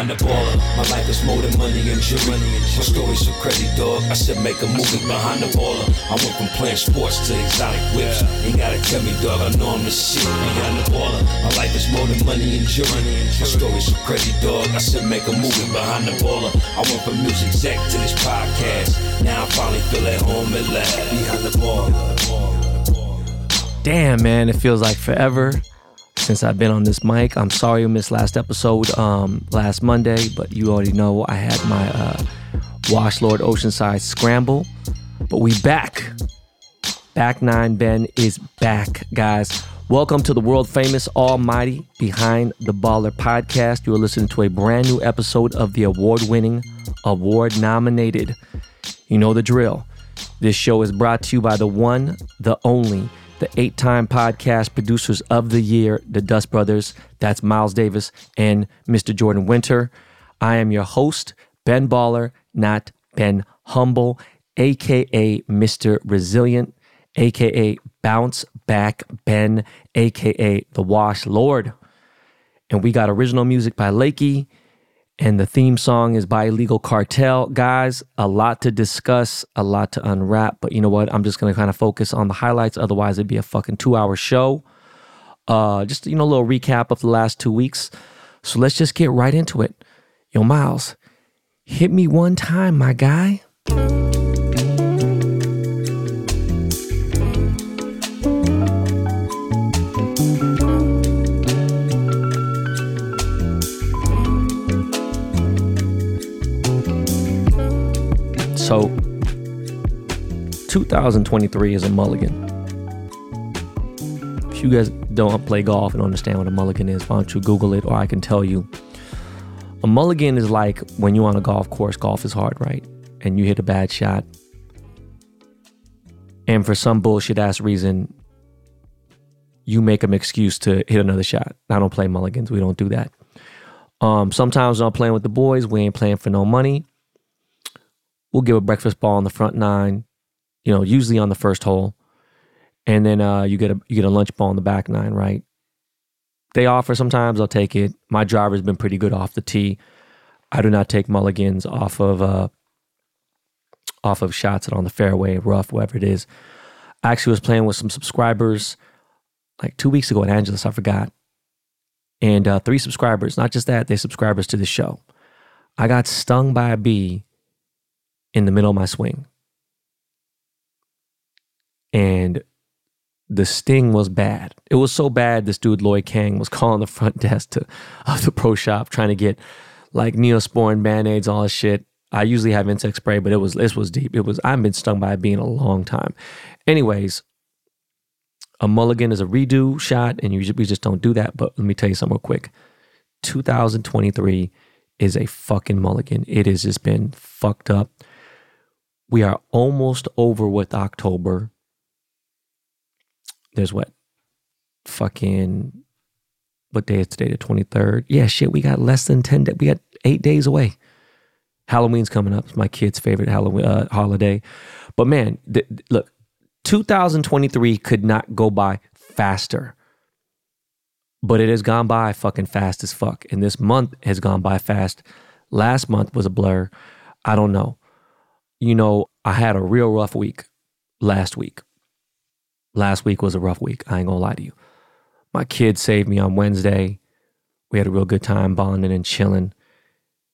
behind the baller. My life is more than money and jewelry. My story's so crazy, dog. I said make a movie behind the baller. I went from playing sports to exotic whips. Ain't gotta tell me, dog. I know I'm the shit behind the baller. My life is more than money and jewelry. My story's so crazy, dog. I said make a movie behind the baller. I went from music exec to this podcast. Now I finally feel at home at last. Behind the baller. Damn, man, it feels like forever since I've been on this mic. I'm sorry you missed last episode um, last Monday, but you already know I had my uh, Wash Lord Oceanside scramble. But we back. Back Nine Ben is back, guys. Welcome to the world famous, almighty, Behind the Baller podcast. You are listening to a brand new episode of the award winning, award nominated. You know the drill. This show is brought to you by the one, the only, the eight time podcast producers of the year, the Dust Brothers. That's Miles Davis and Mr. Jordan Winter. I am your host, Ben Baller, not Ben Humble, aka Mr. Resilient, aka Bounce Back Ben, aka The Wash Lord. And we got original music by Lakey. And the theme song is by Illegal Kartel. Guys, a lot to discuss, a lot to unwrap. But you know what? I'm just to kind of focus on the highlights. Otherwise, it'd be a fucking two hour show. Uh, just, you know, a little recap of the last two weeks. So let's just get right into it. Yo, Miles, hit me one time, my guy. So, 2023 is a mulligan. If you guys don't play golf and understand what a mulligan is, why don't you Google it or I can tell you. A mulligan is like when you're on a golf course, golf is hard, right? And you hit a bad shot. And for some bullshit ass reason, you make an excuse to hit another shot. I don't play mulligans. We don't do that. Um, sometimes when I'm playing with the boys, we ain't playing for no money we'll give a breakfast ball on the front nine, you know, usually on the first hole, and then uh, you get a you get a lunch ball on the back nine, right? They offer sometimes I'll take it. My driver's been pretty good off the tee. I do not take mulligans off of uh, off of shots that on the fairway, rough, whatever it is. I actually was playing with some subscribers like two weeks ago in Angeles. I forgot, and uh, three subscribers. Not just that, they're subscribers to the show. I got stung by a bee in the middle of my swing. And the sting was bad. It was so bad this dude Lloyd Kang was calling the front desk to of the pro shop trying to get like neosporin band-aids, all this shit. I usually have insect spray, but it was this was deep. It was I've been stung by a bee in a long time. Anyways, a mulligan is a redo shot, and you, we just don't do that. But let me tell you something real quick. 2023 is a fucking mulligan. It has just been fucked up. We are almost over with October. There's what? Fucking what day is today? The 23rd. Yeah, shit, we got less than 10 days. We got eight days away. Halloween's coming up. It's my kid's favorite Halloween uh, holiday. But man, th- look, 2023 could not go by faster. But it has gone by fucking fast as fuck. And this month has gone by fast. Last month was a blur. I don't know you know, I had a real rough week last week. Last week was a rough week. I ain't gonna lie to you. My kids saved me on Wednesday. We had a real good time bonding and chilling.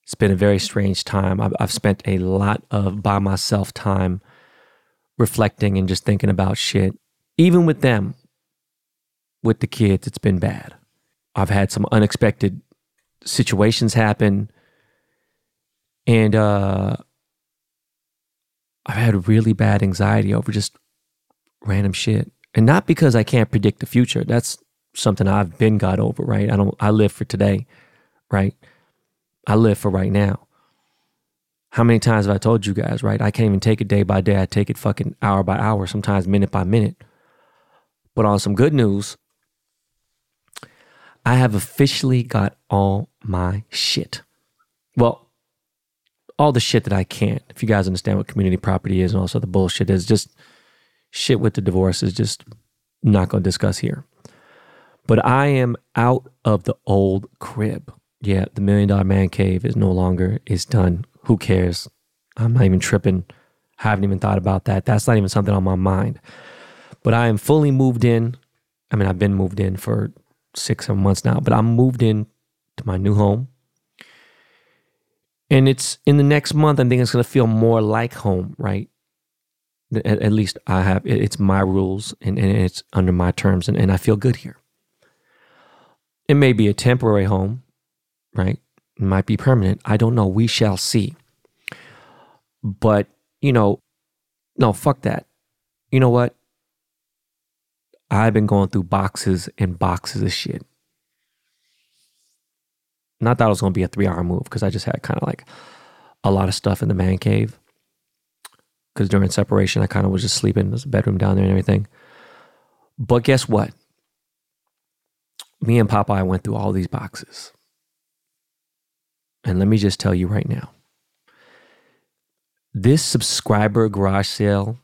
It's been a very strange time. I've, I've spent a lot of by myself time reflecting and just thinking about shit. Even with them, with the kids, it's been bad. I've had some unexpected situations happen. And uh, I've had really bad anxiety over just random shit. And not because I can't predict the future. That's something I've been got over, right? I don't I live for today, right? I live for right now. How many times have I told you guys, right? I can't even take it day by day. I take it fucking hour by hour, sometimes minute by minute. But on some good news, I have officially got all my shit. Well, all the shit that I can't. If you guys understand what community property is and also the bullshit is, just shit with the divorce is just not going to discuss here. But I am out of the old crib. yeah, the million dollar man cave is no longer, is done. Who cares? I'm not even tripping. I Haven't even thought about that. That's not even something on my mind. But I am fully moved in. I mean, I've been moved in for six, seven months now, but I'm moved in to my new home. And it's in the next month, I think it's going to feel more like home, right? At, at least I have, it's my rules and, and it's under my terms, and, and I feel good here. It may be a temporary home, right? It might be permanent. I don't know. We shall see. But, you know, no, fuck that. You know what? I've been going through boxes and boxes of shit. Not that it was going to be a three hour move because I just had kind of like a lot of stuff in the man cave. Because during separation, I kind of was just sleeping. There's a bedroom down there and everything. But guess what? Me and Popeye went through all these boxes. And let me just tell you right now this subscriber garage sale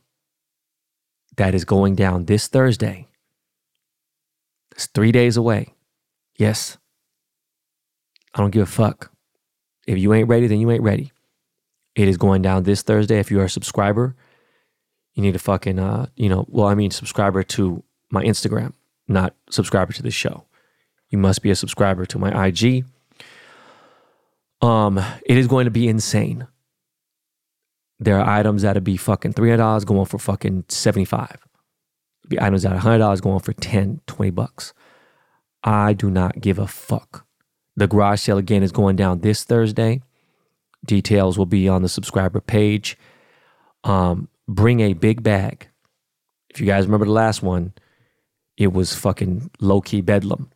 that is going down this Thursday, it's three days away. Yes, I don't give a fuck. If you ain't ready, then you ain't ready. It is going down this Thursday. If you are a subscriber, you need to fucking, uh, you know, well, I mean, subscriber to my Instagram, not subscriber to the show. You must be a subscriber to my IG. Um, it is going to be insane. There are items that'll be fucking $300 going for fucking 75 be items that are $100 going for 10, 20 bucks. I do not give a fuck. The garage sale again is going down this Thursday. Details will be on the subscriber page. Um, bring a big bag. If you guys remember the last one, it was fucking low key bedlam.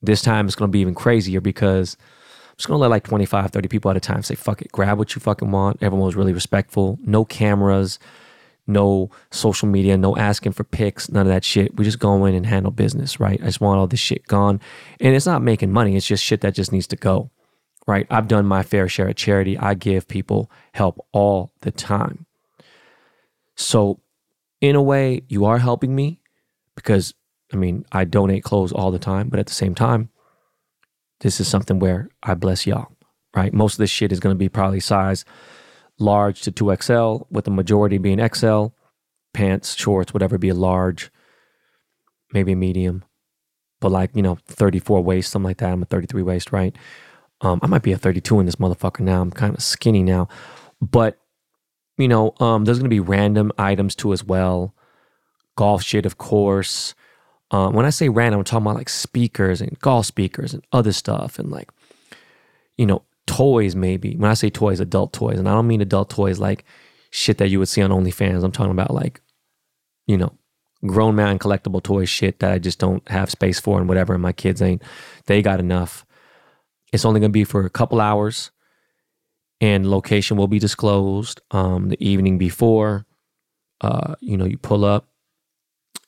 This time it's going to be even crazier because I'm just going to let like 25, 30 people at a time say, fuck it, grab what you fucking want. Everyone was really respectful. No cameras, no social media, no asking for pics, none of that shit. We just go in and handle business, right? I just want all this shit gone. And it's not making money, it's just shit that just needs to go, right? I've done my fair share of charity. I give people help all the time. So, in a way, you are helping me because, I mean, I donate clothes all the time, but at the same time, this is something where I bless y'all, right? Most of this shit is going to be probably size large to 2XL, with the majority being XL. Pants, shorts, whatever, be a large, maybe a medium, but like, you know, 34 waist, something like that. I'm a 33 waist, right? Um, I might be a 32 in this motherfucker now. I'm kind of skinny now. But, you know, um, there's going to be random items too as well. Golf shit, of course. Um, when I say random, I'm talking about like speakers and golf speakers and other stuff and like, you know, toys maybe. When I say toys, adult toys, and I don't mean adult toys like shit that you would see on OnlyFans. I'm talking about like, you know, grown man collectible toy shit that I just don't have space for and whatever. And my kids ain't, they got enough. It's only gonna be for a couple hours, and location will be disclosed um, the evening before. Uh, you know, you pull up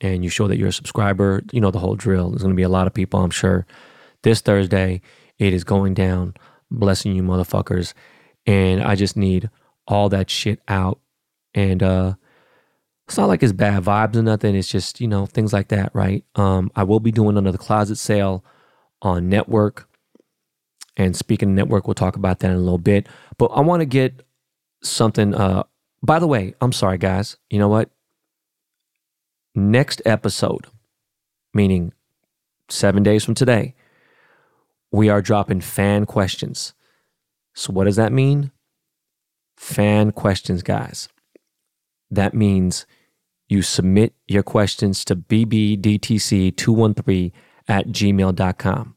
and you show that you're a subscriber. You know the whole drill. There's gonna be a lot of people, I'm sure. This Thursday, it is going down blessing you motherfuckers. And I just need all that shit out. And uh it's not like it's bad vibes or nothing. It's just, you know, things like that, right? Um, I will be doing another closet sale on network. And speaking network, we'll talk about that in a little bit. But I want to get something uh by the way, I'm sorry guys. You know what? Next episode, meaning seven days from today, we are dropping fan questions. So, what does that mean? Fan questions, guys. That means you submit your questions to bbdtc213 at gmail.com.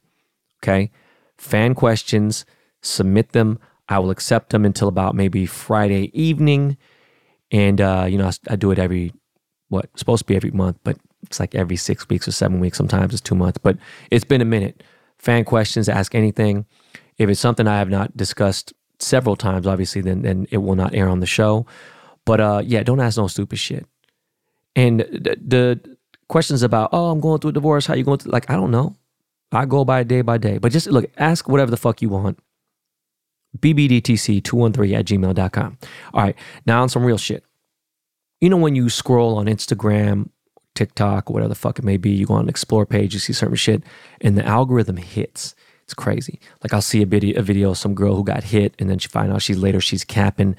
Okay? Fan questions, submit them. I will accept them until about maybe Friday evening. And, uh, you know, I, I do it every, what, supposed to be every month, but it's like every six weeks or seven weeks. Sometimes it's two months, but it's been a minute fan questions, ask anything. If it's something I have not discussed several times, obviously, then then it will not air on the show. But uh, yeah, don't ask no stupid shit. And the, the questions about, oh, I'm going through a divorce. How you going through? Like, I don't know. I go by day by day. But just look, ask whatever the fuck you want. BBDTC213 at gmail.com. All right, now on some real shit. You know, when you scroll on Instagram TikTok, whatever the fuck it may be. You go on an explore page, you see certain shit, and the algorithm hits. It's crazy. Like I'll see a video, a video of some girl who got hit, and then she find out she's later she's capping,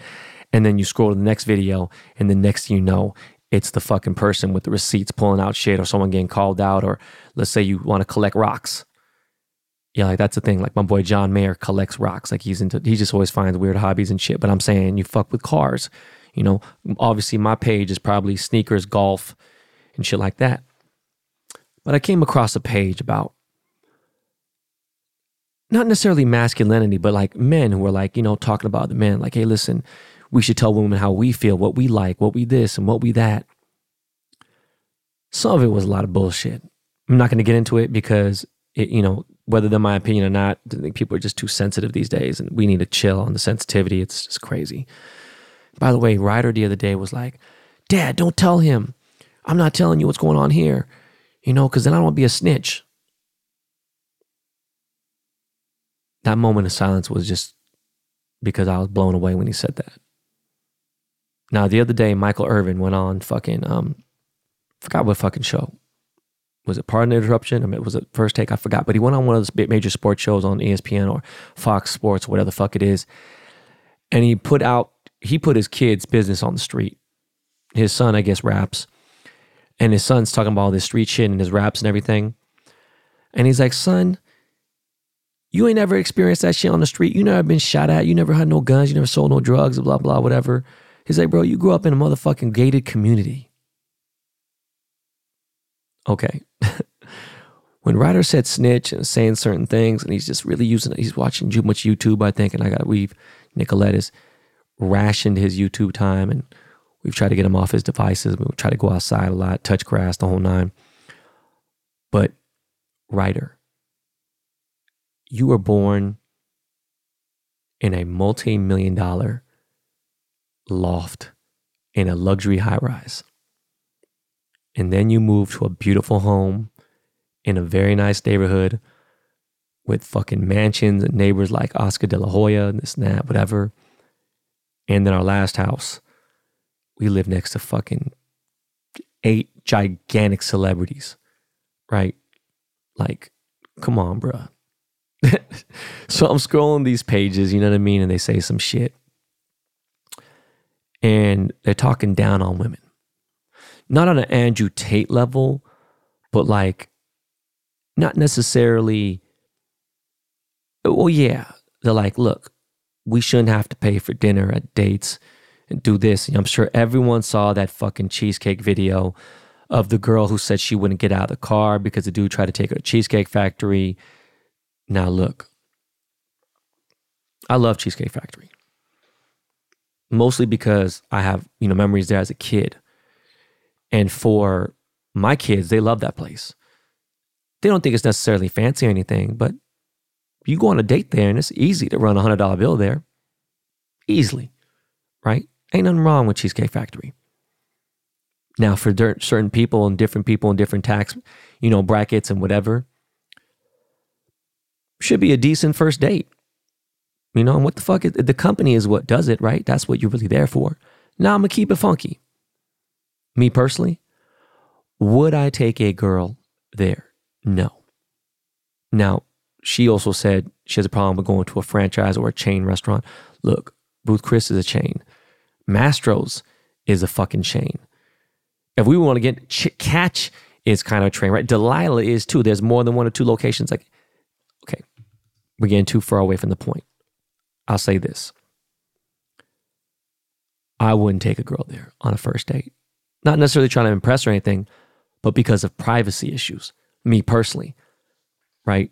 and then you scroll to the next video, and the next thing you know, it's the fucking person with the receipts pulling out shit, or someone getting called out, or let's say you want to collect rocks. Yeah, like that's the thing. Like my boy John Mayer collects rocks. Like he's into, he just always finds weird hobbies and shit. But I'm saying you fuck with cars. You know, obviously my page is probably sneakers, golf, and shit like that. But I came across a page about not necessarily masculinity, but like men who were like, you know, talking about the men, like, hey, listen, we should tell women how we feel, what we like, what we this, and what we that. Some of it was a lot of bullshit. I'm not going to get into it because, it, you know, whether they're my opinion or not, I think people are just too sensitive these days and we need to chill on the sensitivity. It's just crazy. By the way, Ryder the other day was like, Dad, don't tell him. I'm not telling you what's going on here, you know, because then I don't want to be a snitch. That moment of silence was just because I was blown away when he said that. Now, the other day, Michael Irvin went on fucking, um, forgot what fucking show. Was it Pardon the Interruption? I mean, was it First Take? I forgot. But he went on one of those major sports shows on ESPN or Fox Sports, whatever the fuck it is. And he put out, he put his kid's business on the street. His son, I guess, raps. And his son's talking about all this street shit and his raps and everything. And he's like, son, you ain't never experienced that shit on the street. You never been shot at. You never had no guns. You never sold no drugs, blah, blah, whatever. He's like, bro, you grew up in a motherfucking gated community. Okay. when Ryder said snitch and saying certain things, and he's just really using it, he's watching too much YouTube, I think, and I got we've Nicolette has rationed his YouTube time, and we've tried to get him off his devices. We try to go outside a lot, touch grass, the whole nine. But Ryder, you were born in a multi million dollar loft in a luxury high rise. And then you move to a beautiful home in a very nice neighborhood with fucking mansions and neighbors like Oscar de la Hoya and this and that, whatever. And then our last house, we live next to fucking eight gigantic celebrities, right? Like, come on, bruh. so I'm scrolling these pages, you know what I mean? And they say some shit. And they're talking down on women. Not on an Andrew Tate level, but like not necessarily. Well, yeah. They're like, look, we shouldn't have to pay for dinner at dates do this. I'm sure everyone saw that fucking cheesecake video of the girl who said she wouldn't get out of the car because the dude tried to take her to Cheesecake Factory now, look, I love Cheesecake Factory. Mostly because I have, you know, memories there as a kid. And for my kids, they love that place. They don't think it's necessarily fancy or anything, but you go on a date there and it's easy to run a $100 bill there. Easily, right? Ain't nothing wrong with Cheesecake Factory. Now, for certain people and different people and different tax, you know, brackets and whatever, should be a decent first date. You know, and what the fuck is the company is what does it, right? That's what you're really there for. Now I'm gonna keep it funky. Me personally, would I take a girl there? No. Now, she also said she has a problem with going to a franchise or a chain restaurant. Look, Ruth's Chris is a chain. Mastro's is a fucking chain. If we want to get Ch- Catch is kind of a train, right? Delilah is too. There's more than one or two locations. Like okay, we're getting too far away from the point. I'll say this I wouldn't take a girl there on a first date. Not necessarily trying to impress or anything, but because of privacy issues. Me personally, right?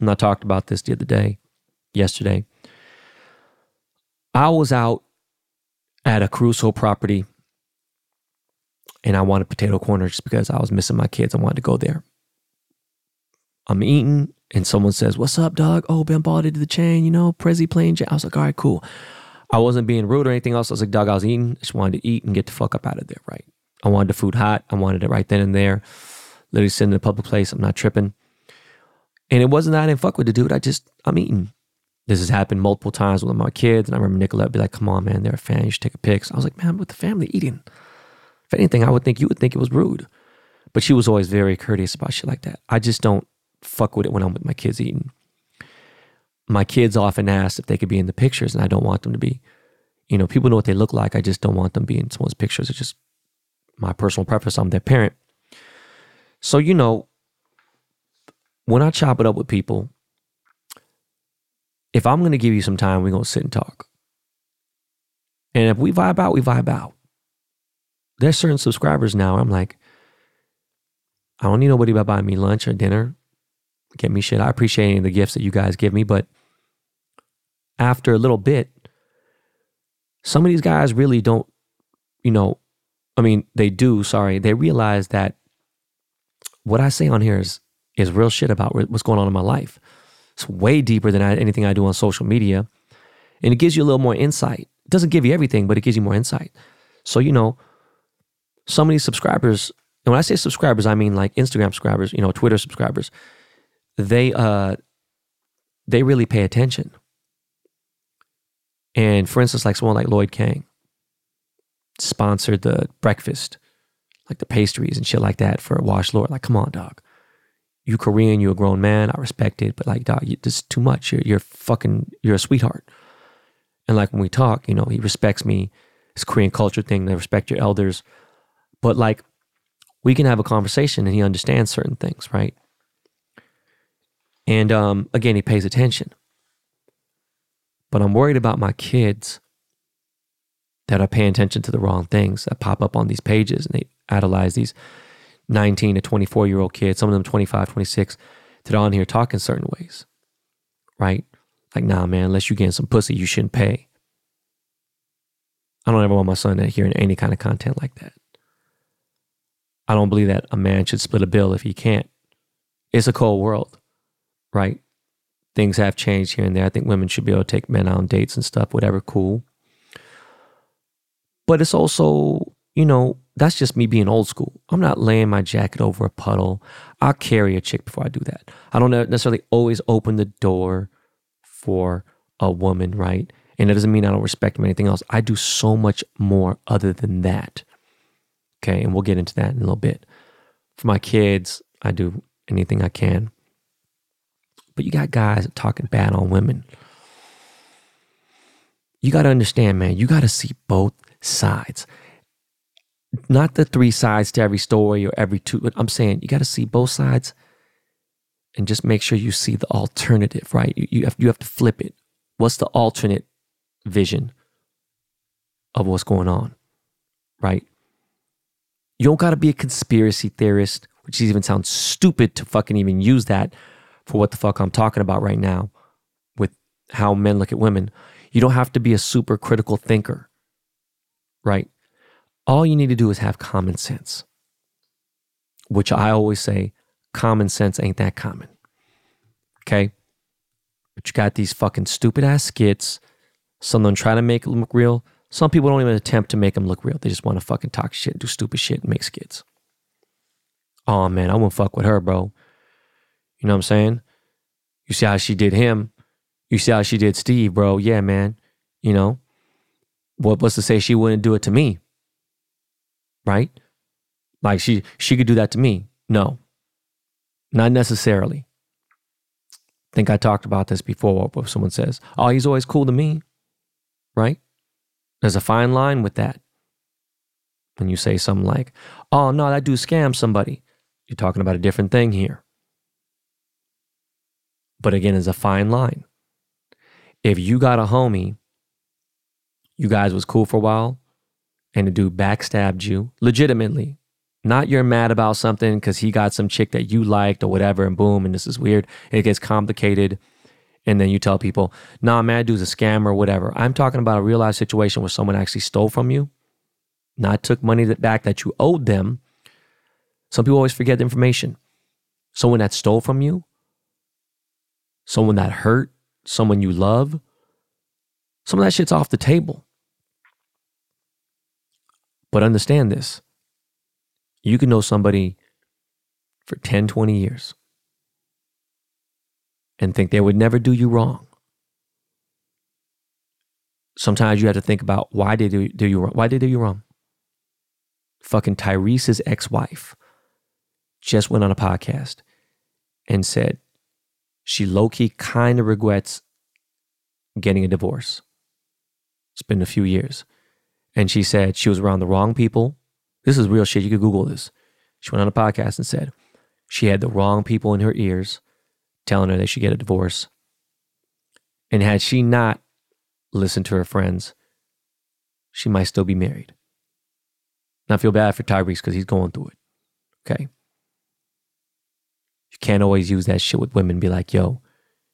And I talked about this the other day, yesterday. I was out at a Caruso property and I wanted potato corner just because I was missing my kids. I wanted to go there. I'm eating and someone says, What's up, dog? Oh, Ben Ball did the chain, you know, Prezi playing. I was like, All right, cool. I wasn't being rude or anything else. I was like, Dog, I was eating. I just wanted to eat and get the fuck up out of there, right? I wanted the food hot. I wanted it right then and there. Literally sitting in a public place. I'm not tripping. And it wasn't that I didn't fuck with the dude. I just, I'm eating. This has happened multiple times with my kids. And I remember Nicolette be like, Come on, man, they're a fan. You should take a pic. So I was like, Man, with the family eating. If anything, I would think you would think it was rude. But she was always very courteous about shit like that. I just don't fuck with it when I'm with my kids eating. my kids often ask if they could be in the pictures, and I don't want them to be. You know, people know what they look like. I just don't want them being someone's pictures. It's just my personal preference. I'm their parent. So, you know, when I chop it up with people, if I'm going to give you some time, we're going to sit and talk. And if we vibe out, we vibe out. There's certain subscribers now. I'm like, I don't need nobody to buying me lunch or dinner, get me shit. I appreciate any of the gifts that you guys give me, but after a little bit, some of these guys really don't, you know, I mean, they do, sorry, they realize that what I say on here is is real shit about what's going on in my life. It's way deeper than anything I do on social media. And it gives you a little more insight. It doesn't give you everything, but it gives you more insight. So, you know, some of these subscribers, and when I say subscribers, I mean like Instagram subscribers, you know, Twitter subscribers, they uh they really pay attention. And for instance, like someone like Lloyd Kang sponsored the breakfast, like the pastries and shit like that for Wash Lord. Like, come on, dog. You Korean, you a grown man. I respect it, but like, dog, this is too much. You're, you're fucking, you're a sweetheart. And like when we talk, you know, he respects me. It's Korean culture thing. They respect your elders. But like, we can have a conversation and he understands certain things, right? And um, again, he pays attention. But I'm worried about my kids that are paying attention to the wrong things that pop up on these pages and they idolize these 19 to 24 year old kids, some of them 25, 26, that are on here talking certain ways, right? Like, nah, man, unless you getting some pussy, you shouldn't pay. I don't ever want my son to hear any kind of content like that. I don't believe that a man should split a bill if he can't. It's a cold world, right? Things have changed here and there. I think women should be able to take men out on dates and stuff, whatever, cool. But it's also, you know, that's just me being old school. I'm not laying my jacket over a puddle. I'll carry a chick before I do that. I don't necessarily always open the door for a woman, right? And that doesn't mean I don't respect them or anything else. I do so much more other than that. Okay. And we'll get into that in a little bit. For my kids, I do anything I can. But you got guys talking bad on women. You got to understand, man, you got to see both sides. Not the three sides to every story or every two, I'm saying you got to see both sides and just make sure you see the alternative, right? You, you, have, you have to flip it. What's the alternate vision of what's going on, right? You don't got to be a conspiracy theorist, which even sounds stupid to fucking even use that for what the fuck I'm talking about right now with how men look at women. You don't have to be a super critical thinker right? All you need to do is have common sense, which I always say common sense ain't that common. Okay? But you got these fucking stupid ass skits. Some of them try to make them look real. Some people don't even attempt to make them look real. They just want to fucking talk shit, and do stupid shit, and make skits. Oh man, I won't fuck with her, bro. You know what I'm saying? You see how she did him. You see how she did Steve, bro. Yeah, man. You know, what was to say she wouldn't do it to me? Right? Like she she could do that to me. No. Not necessarily. I think I talked about this before where someone says, Oh, he's always cool to me. Right? There's a fine line with that. When you say something like, Oh no, that dude scammed somebody. You're talking about a different thing here. But again, it's a fine line. If you got a homie you guys was cool for a while and the dude backstabbed you legitimately. Not you're mad about something because he got some chick that you liked or whatever, and boom, and this is weird. It gets complicated. And then you tell people, nah, man, dude's a scam or whatever. I'm talking about a real life situation where someone actually stole from you, not took money that back that you owed them. Some people always forget the information. Someone that stole from you, someone that hurt, someone you love, some of that shit's off the table. But understand this you can know somebody for 10, 20 years and think they would never do you wrong. Sometimes you have to think about why did they do you wrong? Why did they do you wrong? Fucking Tyrese's ex-wife just went on a podcast and said she low-key kind of regrets getting a divorce. It's been a few years. And she said she was around the wrong people. This is real shit. You could Google this. She went on a podcast and said she had the wrong people in her ears telling her they should get a divorce. And had she not listened to her friends, she might still be married. I feel bad for Tyrese because he's going through it. Okay. You can't always use that shit with women. Be like, yo,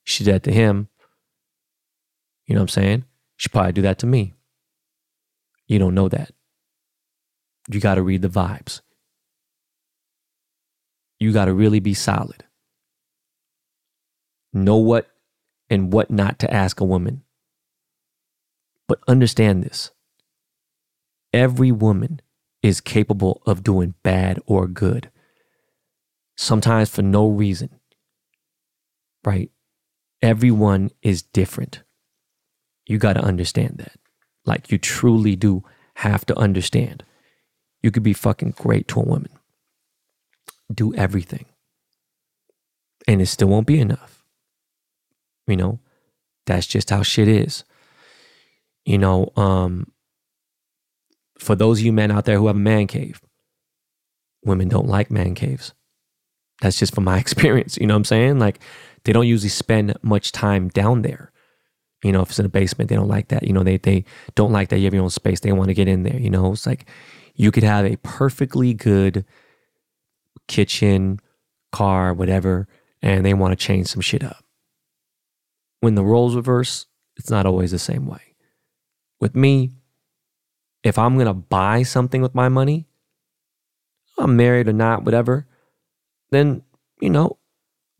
she did that to him. You know what I'm saying? She probably do that to me. You don't know that. You got to read the vibes. You got to really be solid. Know what and what not to ask a woman. But understand this every woman is capable of doing bad or good, sometimes for no reason, right? Everyone is different. You got to understand that. Like, you truly do have to understand. You could be fucking great to a woman, do everything, and it still won't be enough. You know, that's just how shit is. You know, um, for those of you men out there who have a man cave, women don't like man caves. That's just from my experience. You know what I'm saying? Like they don't usually spend much time down there. You know, if it's in a basement, they don't like that. You know, they they don't like that you have your own space. They want to get in there. You know, it's like you could have a perfectly good kitchen, car, whatever, and they want to change some shit up. When the roles reverse, it's not always the same way. With me, if I'm to buy something with my money, I'm married or not, whatever, then, you know,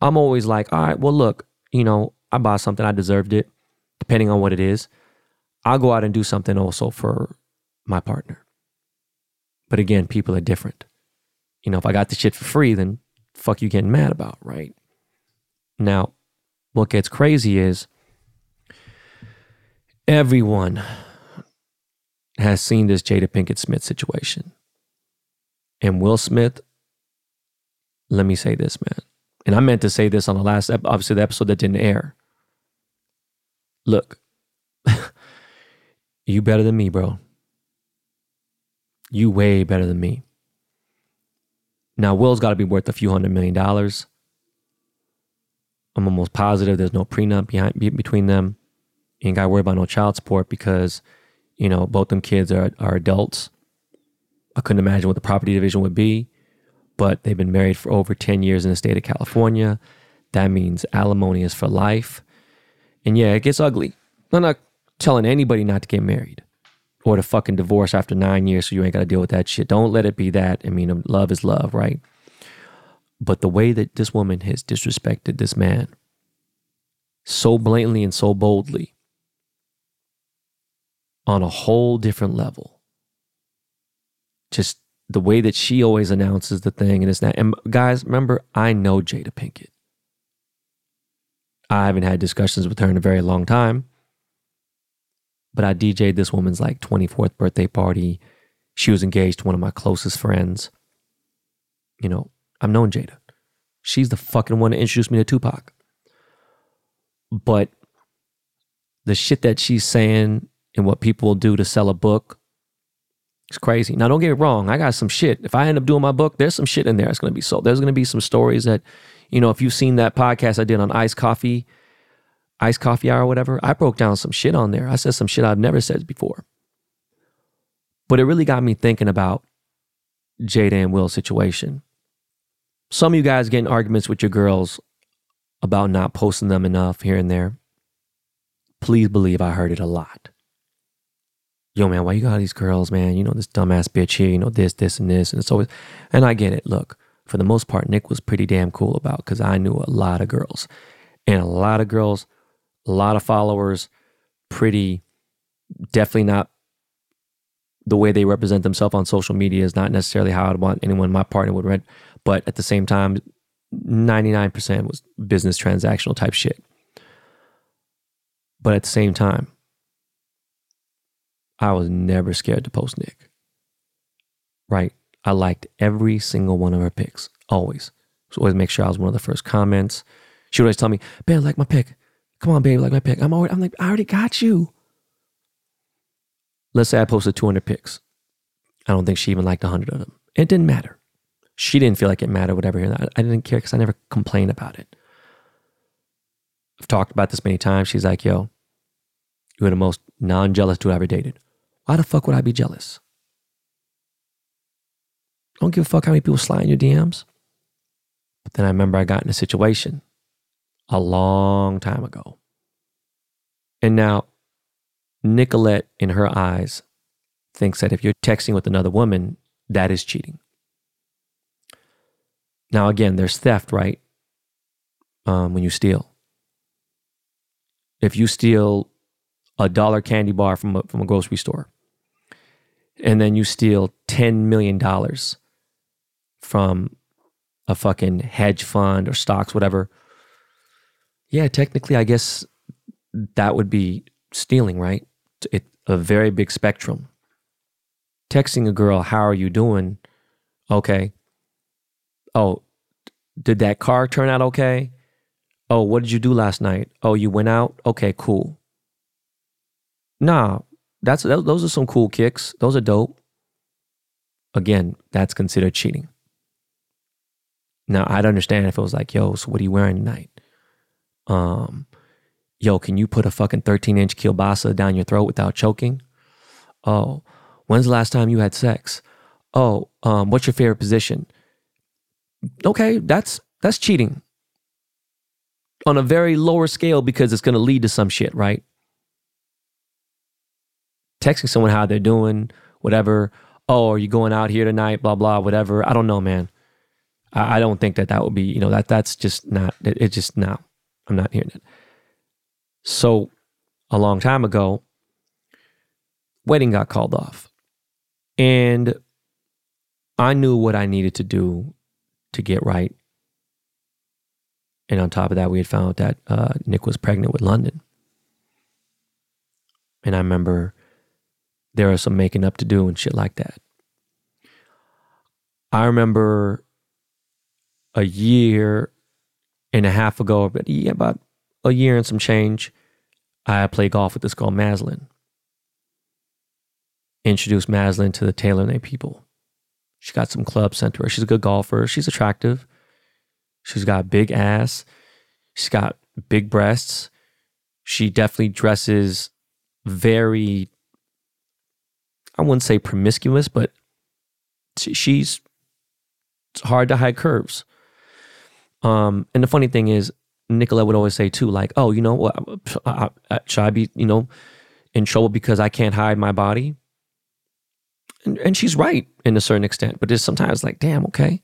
I'm always like, all right, well, look, you know, I bought something, I deserved it, depending on what it is. I'll go out and do something also for my partner. But again, people are different. You know, if I got the shit for free, then fuck you getting mad about, right? Now, what gets crazy is everyone has seen this Jada Pinkett Smith situation. And Will Smith, let me say this, man. And I meant to say this on the last, obviously, the episode that didn't air. Look, you better than me, bro. You way better than me. Now, Will's got to be worth a few hundred million dollars. I'm almost positive there's no prenup behind between them. You ain't got to worry about no child support because you know, both them kids are, are adults. I couldn't imagine what the property division would be, but they've been married for over 10 years in the state of California. That means alimony is for life. And yeah, it gets ugly. I'm not telling anybody not to get married or to fucking divorce after nine years so you ain't got to deal with that shit. Don't let it be that. I mean, love is love, right? But the way that this woman has disrespected this man so blatantly and so boldly on a whole different level. Just the way that she always announces the thing and it's not. And guys, remember, I know Jada Pinkett. I haven't had discussions with her in a very long time, but I DJ'd this woman's like 24th birthday party. She was engaged to one of my closest friends. You know, I've known Jada. She's the fucking one that introduced me to Tupac. But the shit that she's saying and what people will do to sell a book. It's crazy. Now, don't get me wrong. I got some shit. If I end up doing my book, there's some shit in there that's going to be sold. There's going to be some stories that, you know, if you've seen that podcast I did on iced coffee, iced coffee hour or whatever, I broke down some shit on there. I said some shit I've never said before. But it really got me thinking about Jada and Will's situation. Some of you guys get in arguments with your girls about not posting them enough here and there. Please believe I heard it a lot yo, man, why you got all these girls, man? You know, this dumbass bitch here, you know, this, this, and this. And it's always, and I get it. Look, for the most part, Nick was pretty damn cool about because I knew a lot of girls and a lot of girls, a lot of followers, pretty, definitely not the way they represent themselves on social media is not necessarily how I'd want anyone my partner would read. But at the same time, 99% was business transactional type shit. But at the same time, I was never scared to post Nick. Right? I liked every single one of her pics, always. So always make sure I was one of the first comments. She would always tell me, "Babe, like my pic. Come on, babe, like my pic. I'm already, I'm like, I already got you. Let's say I posted 200 pics. I don't think she even liked 100 of them. It didn't matter. She didn't feel like it mattered, whatever. I didn't care because I never complained about it. I've talked about this many times. She's like, yo, you're the most non jealous dude I ever dated. Why the fuck would I be jealous? Don't give a fuck how many people slide in your DMs. But then I remember I got in a situation a long time ago. And now Nicolette, in her eyes, thinks that if you're texting with another woman, that is cheating. Now, again, there's theft, right? Um, when you steal. If you steal a dollar candy bar from a, from a grocery store, and then you steal $10 million from a fucking hedge fund or stocks, whatever, yeah, technically, I guess that would be stealing, right? It's a very big spectrum. Texting a girl, how are you doing? Okay. Oh, did that car turn out okay? Oh, what did you do last night? Oh, you went out? Okay, cool. Nah, that's those are some cool kicks. Those are dope. Again, that's considered cheating. Now, I'd understand if it was like, yo, so what are you wearing tonight? Um, yo, can you put a fucking 13 inch kielbasa down your throat without choking? Oh, when's the last time you had sex? Oh, um, what's your favorite position? Okay, that's that's cheating on a very lower scale because it's going to lead to some shit, right? Texting someone how they're doing, whatever. Oh, are you going out here tonight? Blah blah, whatever. I don't know, man. I, I don't think that that would be, you know, that that's just not. It, it's just no. I'm not hearing it. So, a long time ago, wedding got called off, and I knew what I needed to do to get right. And on top of that, we had found out that uh, Nick was pregnant with London. And I remember there was some making up to do and shit like that. I remember a year and a half ago, but yeah, about a year and some change, I played golf with this girl, Maslin. Introduced Maslin to the Taylor TaylorMade people. She got some clubs sent to her. She's a good golfer. She's attractive. She's got big ass. She's got big breasts. She definitely dresses very, I wouldn't say promiscuous, but she's hard to hide curves. Um, and the funny thing is, Nicolette would always say too, like, "Oh, you know? Should I be, you know, in trouble because I can't hide my body?" And, and she's right in a certain extent, but there's sometimes like, damn, okay.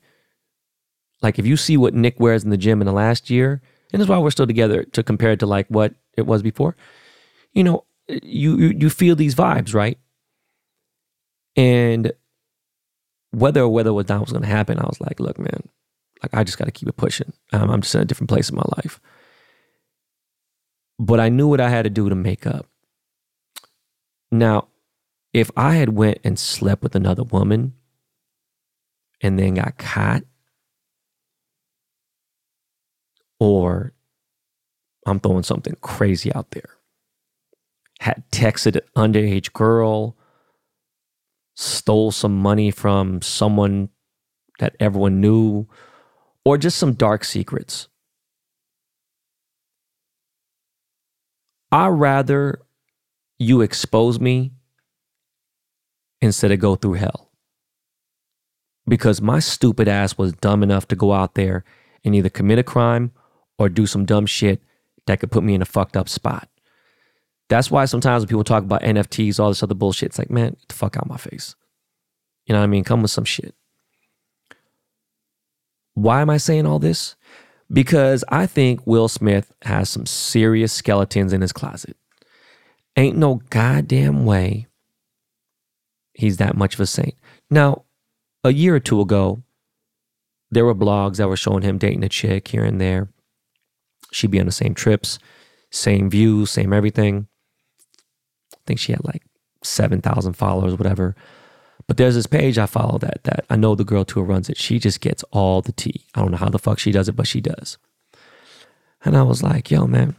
Like if you see what Nick wears in the gym in the last year, and that's why we're still together to compare it to like what it was before. You know, you you, you feel these vibes, right? And whether or whether what that was going to happen, I was like, look, man, like I just got to keep it pushing. Um, I'm just in a different place in my life. But I knew what I had to do to make up. Now, if I had went and slept with another woman and then got caught, or I'm throwing something crazy out there, had texted an underage girl, stole some money from someone that everyone knew, or just some dark secrets. I rather you expose me instead of go through hell. Because my stupid ass was dumb enough to go out there and either commit a crime or do some dumb shit that could put me in a fucked up spot. That's why sometimes when people talk about NFTs, all this other bullshit, it's like, man, get the fuck out my face. You know what I mean? Come with some shit. Why am I saying all this? Because I think Will Smith has some serious skeletons in his closet. Ain't no goddamn way he's that much of a saint. Now, a year or two ago, there were blogs that were showing him dating a chick here and there. She'd be on the same trips, same views, same everything. I think she had like 7,000 followers, whatever. But there's this page I follow that that I know the girl who runs it. She just gets all the tea. I don't know how the fuck she does it, but she does. And I was like, yo, man,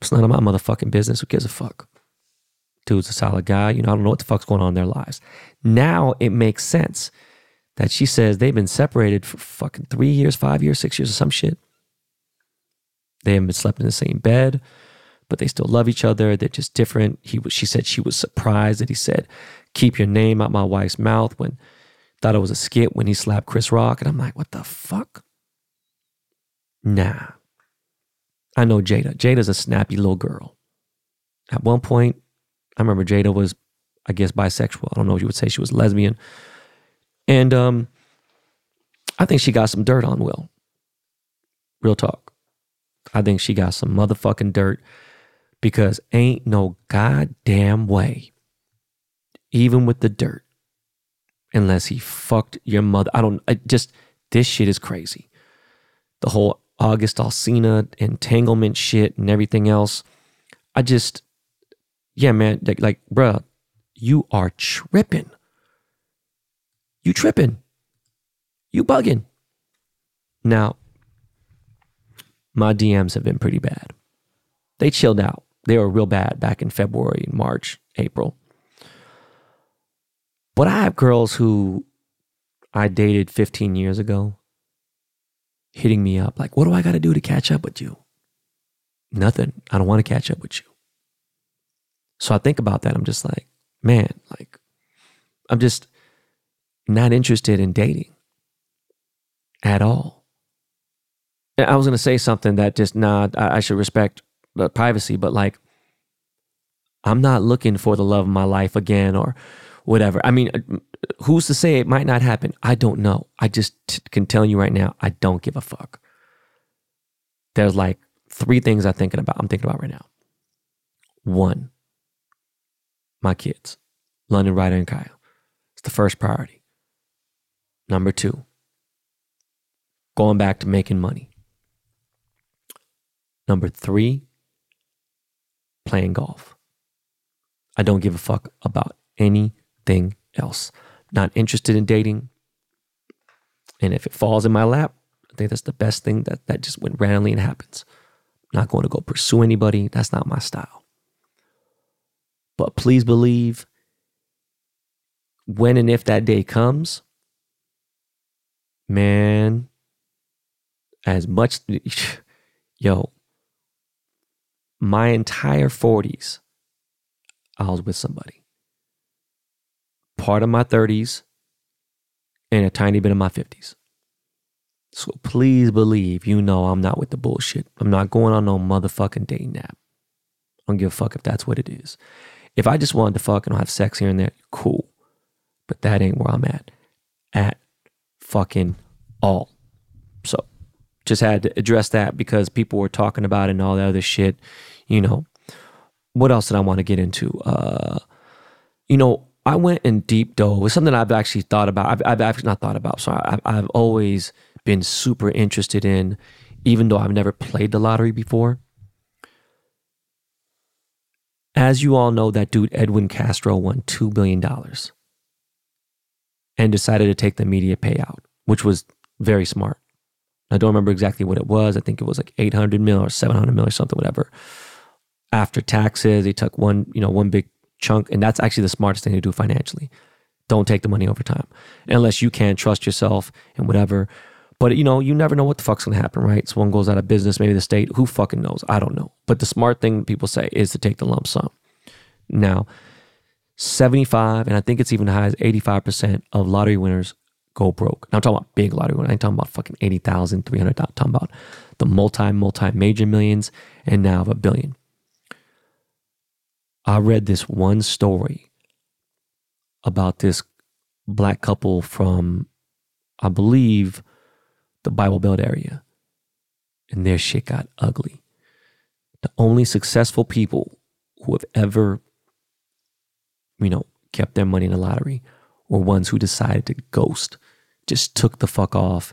It's none of my motherfucking business. Who gives a fuck? Dude's a solid guy. You know, I don't know what the fuck's going on in their lives. Now it makes sense that she says they've been separated for fucking three years, five years, six years, or some shit. They haven't been slept in the same bed, but they still love each other. They're just different. He was, she said she was surprised that he said, "Keep your name out my wife's mouth." When thought it was a skit when he slapped Chris Rock, and I'm like, what the fuck? Nah. I know Jada. Jada's a snappy little girl. At one point, I remember Jada was, I guess, bisexual. I don't know if you would say she was lesbian. And um, I think she got some dirt on Will. Real talk. I think she got some motherfucking dirt because ain't no goddamn way, even with the dirt, unless he fucked your mother. I don't, I just, this shit is crazy. The whole August Alsina entanglement shit and everything else. I just, yeah, man, like, like bruh, you are tripping. You tripping. You bugging. Now, my DMs have been pretty bad. They chilled out. They were real bad back in February, March, April. But I have girls who I dated 15 years ago hitting me up like, what do I got to do to catch up with you? Nothing. I don't want to catch up with you. So I think about that. I'm just like, man, like, I'm just not interested in dating at all. I was going to say something that just, nah, I should respect the privacy, but like, I'm not looking for the love of my life again or whatever. I mean, uh, who's to say it might not happen? I don't know. I just t- can tell you right now, I don't give a fuck. There's like three things I'm thinking about. I'm thinking about right now. One, my kids, London, Ryder, and Kyle. It's the first priority. Number two, going back to making money. Number three, playing golf. I don't give a fuck about anything else. Not interested in dating. And if it falls in my lap, I think that's the best thing that that just went randomly and happens. not going to go pursue anybody. That's not my style. But please believe when and if that day comes, man, as much, yo, my entire 40s, I was with somebody part of my 30s and a tiny bit of my 50s. So please believe you know I'm not with the bullshit. I'm not going on no motherfucking dating nap. I don't give a fuck if that's what it is. If I just wanted to fuck and have sex here and there, cool. But that ain't where I'm at. At fucking all. So just had to address that because people were talking about it and all the other shit. You know, what else did I want to get into? Uh, you know, I went in deep dove. It's something I've actually thought about. I've, I've actually not thought about. So I've, I've always been super interested in, even though I've never played the lottery before. As you all know, that dude Edwin Castro won $2 billion and decided to take the media payout, which was very smart. I don't remember exactly what it was. I think it was like 800 mil or 700 mil or something, whatever. After taxes, he took one, you know, one big chunk. And that's actually the smartest thing to do financially. Don't take the money over time unless you can trust yourself and whatever. But you know, you never know what the fuck's gonna happen, right? Someone goes out of business, maybe the state, who fucking knows? I don't know. But the smart thing people say is to take the lump sum. Now, 75, and I think it's even high as 85% of lottery winners go broke. Now I'm talking about big lottery winners. I ain't talking about fucking 80,000, 300,000. I'm talking about the multi, multi major millions and now of a billion. I read this one story about this black couple from, I believe, the Bible Belt area. And their shit got ugly. The only successful people who have ever, you know, kept their money in the lottery were ones who decided to ghost, just took the fuck off,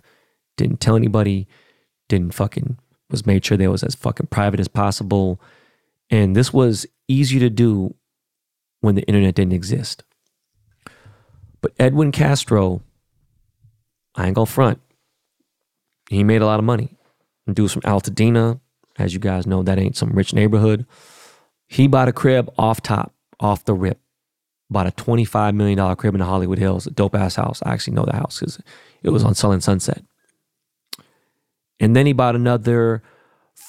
didn't tell anybody, didn't fucking, was made sure they was as fucking private as possible. And this was easier to do when the internet didn't exist. But Edwin Castro, I ain't gonna front. He made a lot of money. And Dudes from Altadena, As you guys know, that ain't some rich neighborhood. He bought a crib off top, off the rip. Bought a $25 million crib in the Hollywood Hills, a dope ass house. I actually know the house because it was on Sun Sunset. And then he bought another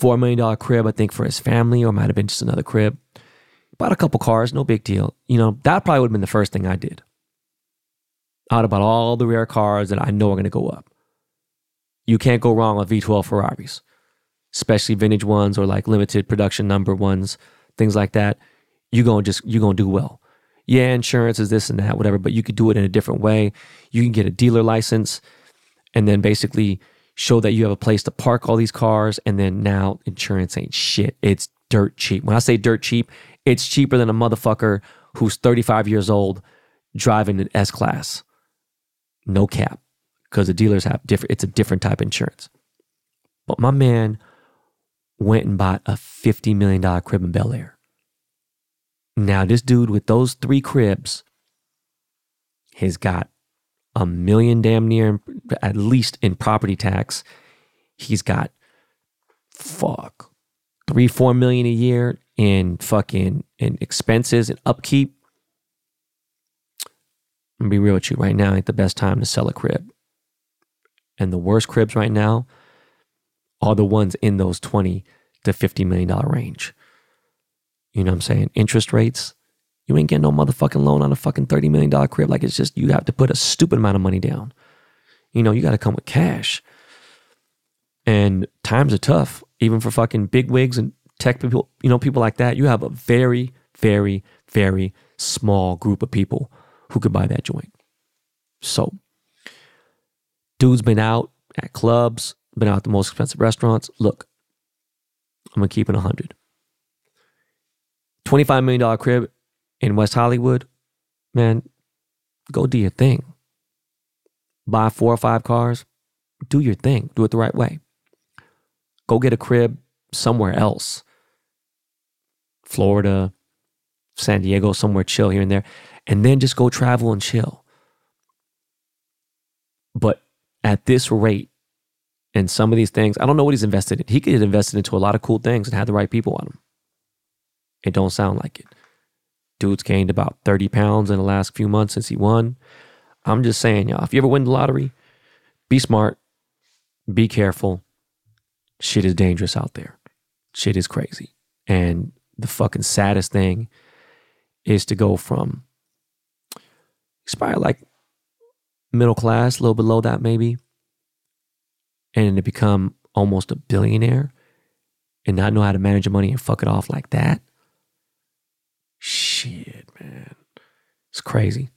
$4 million crib, I think, for his family, or might have been just another crib. Bought a couple cars, no big deal. You know, that probably would have been the first thing I did. Have bought all the rare cars that I know are going to go up. You can't go wrong with V12 Ferraris, especially vintage ones or like limited production number ones, things like that. You're going to just you're going to do well. Yeah, insurance is this and that, whatever, but you could do it in a different way. You can get a dealer license and then basically show that you have a place to park all these cars. And then now insurance ain't shit. It's dirt cheap. When I say dirt cheap, it's cheaper than a motherfucker who's 35 years old driving an S class. No cap. Because the dealers have different, it's a different type of insurance. But my man went and bought a $50 million crib in Bel Air. Now, this dude with those three cribs has got a million damn near, at least in property tax. He's got fuck three, four million a year in fucking in expenses and upkeep. I'm be real with you right now, ain't the best time to sell a crib. And the worst cribs right now are the ones in those 20 to 50 million dollar range. You know what I'm saying? Interest rates. You ain't getting no motherfucking loan on a fucking $30 million crib. Like it's just, you have to put a stupid amount of money down. You know, you got to come with cash. And times are tough, even for fucking big wigs and tech people, you know, people like that. You have a very, very, very small group of people who could buy that joint. So, dude's been out at clubs, been out at the most expensive restaurants. Look, I'm gonna keep it 100. $25 million crib in West Hollywood, man, go do your thing. Buy four or five cars, do your thing, do it the right way. Go get a crib somewhere else. Florida, San Diego, somewhere chill here and there, and then just go travel and chill. But at this rate, and some of these things, I don't know what he's invested in. He could have invested into a lot of cool things and had the right people on him. It don't sound like it. Dude's gained about 30 pounds in the last few months since he won. I'm just saying, y'all, if you ever win the lottery, be smart, be careful. Shit is dangerous out there. Shit is crazy. And the fucking saddest thing is to go from expire like middle class, a little below that maybe, and to become almost a billionaire and not know how to manage your money and fuck it off like that. Shit, man. It's crazy.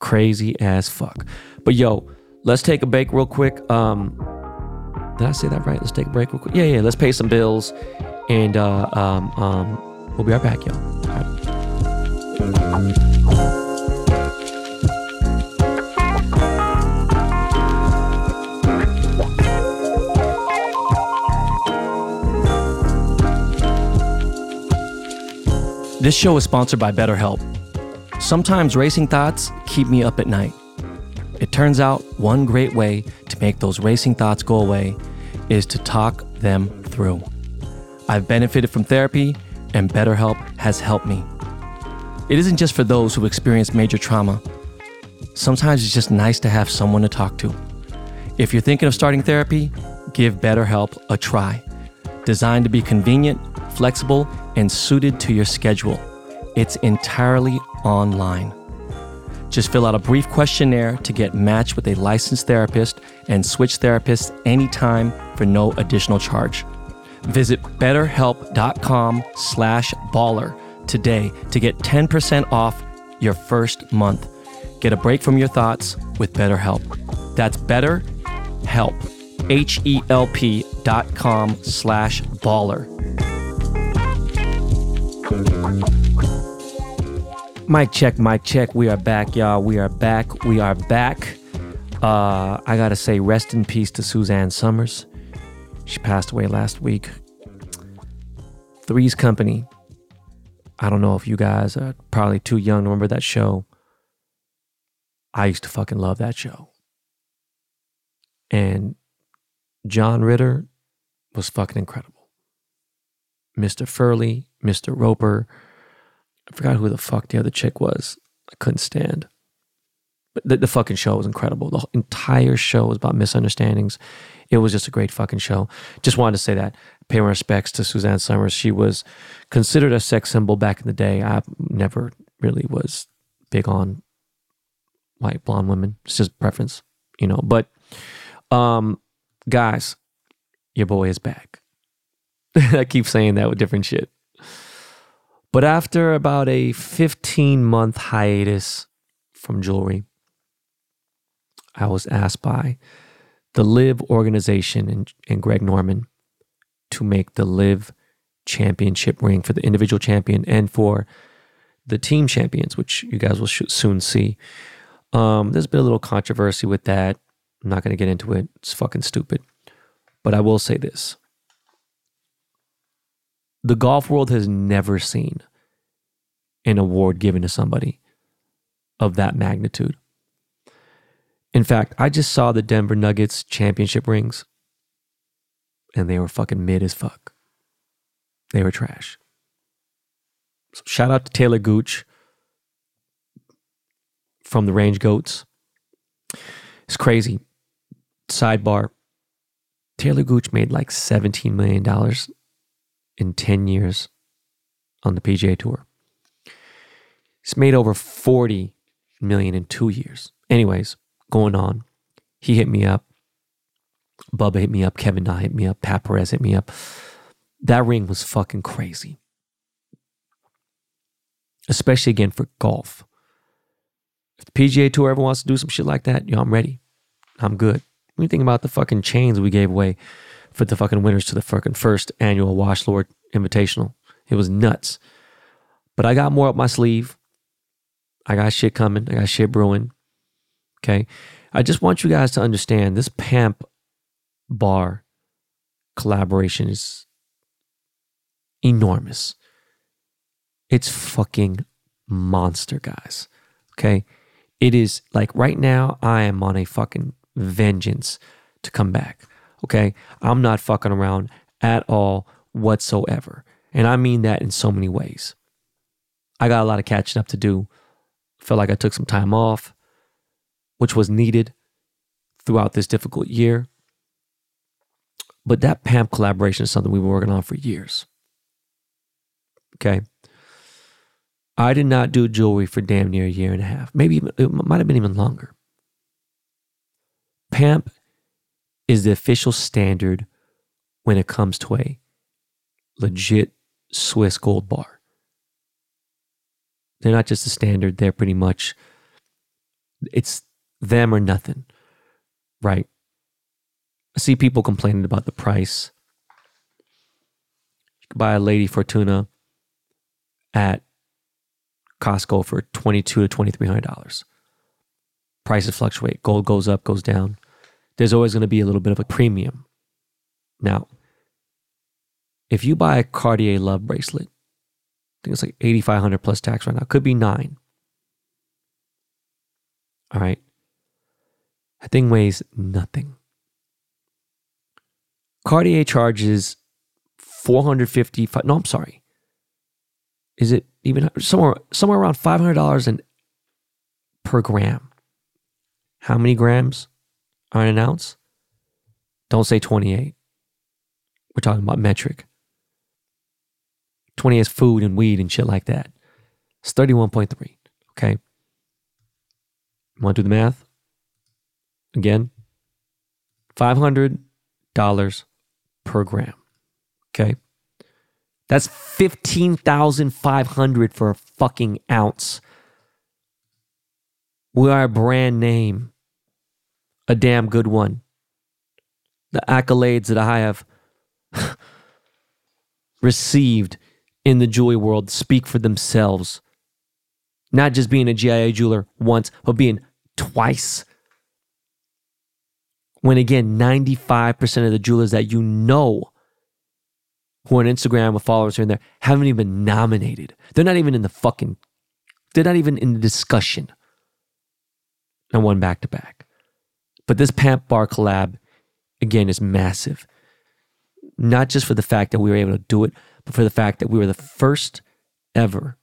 Crazy as fuck. But yo, let's take a break real quick. Um, did I say that right? Let's take a break real quick. Yeah, yeah. Let's pay some bills, and uh, um, um, we'll be right back, y'all. This show is sponsored by BetterHelp. Sometimes racing thoughts keep me up at night. It turns out one great way to make those racing thoughts go away is to talk them through. I've benefited from therapy, and BetterHelp has helped me. It isn't just for those who experience major trauma. Sometimes it's just nice to have someone to talk to. If you're thinking of starting therapy, give BetterHelp a try. Designed to be convenient, flexible, and suited to your schedule. It's entirely online. Just fill out a brief questionnaire to get matched with a licensed therapist and switch therapists anytime for no additional charge. Visit betterhelp.com slash baller today to get 10% off your first month. Get a break from your thoughts with BetterHelp. That's BetterHelp, H-E-L-P dot com slash baller. Mic check, mic check. We are back, y'all. We are back. We are back. Uh, I gotta say, rest in peace to Suzanne Somers. She passed away last week. Three's Company. I don't know if you guys are probably too young to remember that show. I used to fucking love that show. And John Ritter was fucking incredible. Mr. Furley, Mr. Roper. I forgot who the fuck the other chick was. I couldn't stand. The, the fucking show was incredible. The entire show was about misunderstandings. It was just a great fucking show. Just wanted to say that. Pay my respects to Suzanne Somers. She was considered a sex symbol back in the day. I never really was big on white blonde women. It's just preference, you know. But um, guys, your boy is back. I keep saying that with different shit. But after about a 15 month hiatus from jewelry, I was asked by the LIV organization and, and Greg Norman to make the LIV championship ring for the individual champion and for the team champions, which you guys will sh- soon see. Um, there's been a little controversy with that. I'm not going to get into it. It's fucking stupid. But I will say this the golf world has never seen an award given to somebody of that magnitude. In fact, I just saw the Denver Nuggets championship rings and they were fucking mid as fuck. They were trash. So shout out to Taylor Gooch from the Range Goats. It's crazy. Sidebar Taylor Gooch made like $17 million in 10 years on the PGA Tour. He's made over 40 million in two years. Anyways, going on. He hit me up. Bubba hit me up. Kevin Na hit me up. Pat Perez hit me up. That ring was fucking crazy. Especially again for golf. If the PGA Tour ever wants to do some shit like that, yo, I'm ready. I'm good. When you think about the fucking chains we gave away for the fucking winners to the fucking first annual Washed Lord Invitational, it was nuts. But I got more up my sleeve. I got shit coming. I got shit brewing. Okay. I just want you guys to understand this PAMP bar collaboration is enormous. It's fucking monster, guys. Okay. It is like right now, I am on a fucking vengeance to come back. Okay. I'm not fucking around at all whatsoever. And I mean that in so many ways. I got a lot of catching up to do Felt like I took some time off, which was needed throughout this difficult year. But that PAMP collaboration is something we've been working on for years. Okay. I did not do jewelry for damn near a year and a half. Maybe it might have been even longer. PAMP is the official standard when it comes to a legit Swiss gold bar. They're not just a standard, they're pretty much it's them or nothing. Right? I see people complaining about the price. You can buy a Lady Fortuna at Costco for twenty-two to twenty-three hundred dollars. Prices fluctuate. Gold goes up, goes down. There's always going to be a little bit of a premium. Now, if you buy a Cartier Love bracelet I think it's like 8500 plus tax right now. Could be nine. All right. That thing weighs nothing. Cartier charges 450 no I'm sorry. Is it even somewhere somewhere around $500 an, per gram? How many grams are in an ounce? Don't say 28. We're talking about metric. 20 is food and weed and shit like that. It's 31.3. Okay. Want to do the math? Again, $500 per gram. Okay. That's 15,500 for a fucking ounce. We are a brand name, a damn good one. The accolades that I have received in the jewelry world speak for themselves. Not just being a GIA jeweler once, but being twice. When again, 95% of the jewelers that you know who are on Instagram with followers here and there haven't even been nominated. They're not even in the fucking, they're not even in the discussion. And one back to back. But this Pamp Bar collab, again, is massive. Not just for the fact that we were able to do it, but for the fact that we were the first ever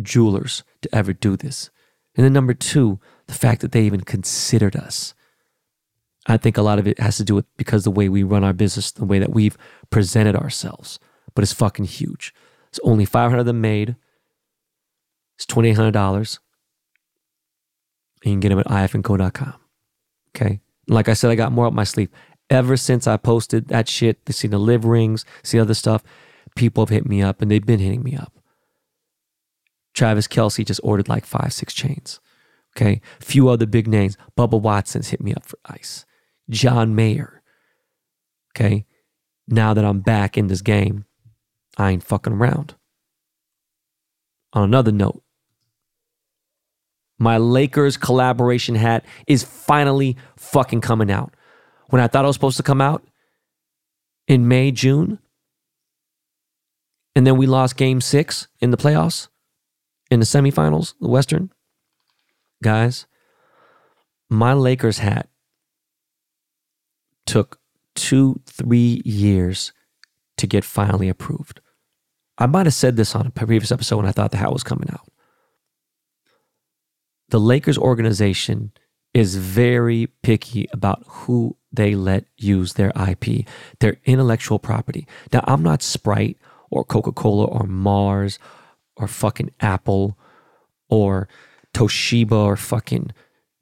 jewelers to ever do this. And then number two, the fact that they even considered us. I think a lot of it has to do with because the way we run our business, the way that we've presented ourselves. But it's fucking huge. It's only 500 of them made. It's $2,800. You can get them at ifandco.com. Okay. Like I said, I got more up my sleeve. Ever since I posted that shit, they see the LIV rings, see other stuff, people have hit me up and they've been hitting me up. Travis Kelce just ordered like five, six chains. Okay. A few other big names. Bubba Watson's hit me up for ice. John Mayer. Okay. Now that I'm back in this game, I ain't fucking around. On another note, my Lakers collaboration hat is finally fucking coming out. When I thought it was supposed to come out in May, June, and then we lost game six in the playoffs, in the semifinals, the Western. Guys, my Lakers hat took two, three years to get finally approved. I might have said this on a previous episode when I thought the hat was coming out. The Lakers organization is very picky about who they let use their IP, their intellectual property. Now, I'm not Sprite or Coca Cola or Mars or fucking Apple or Toshiba or fucking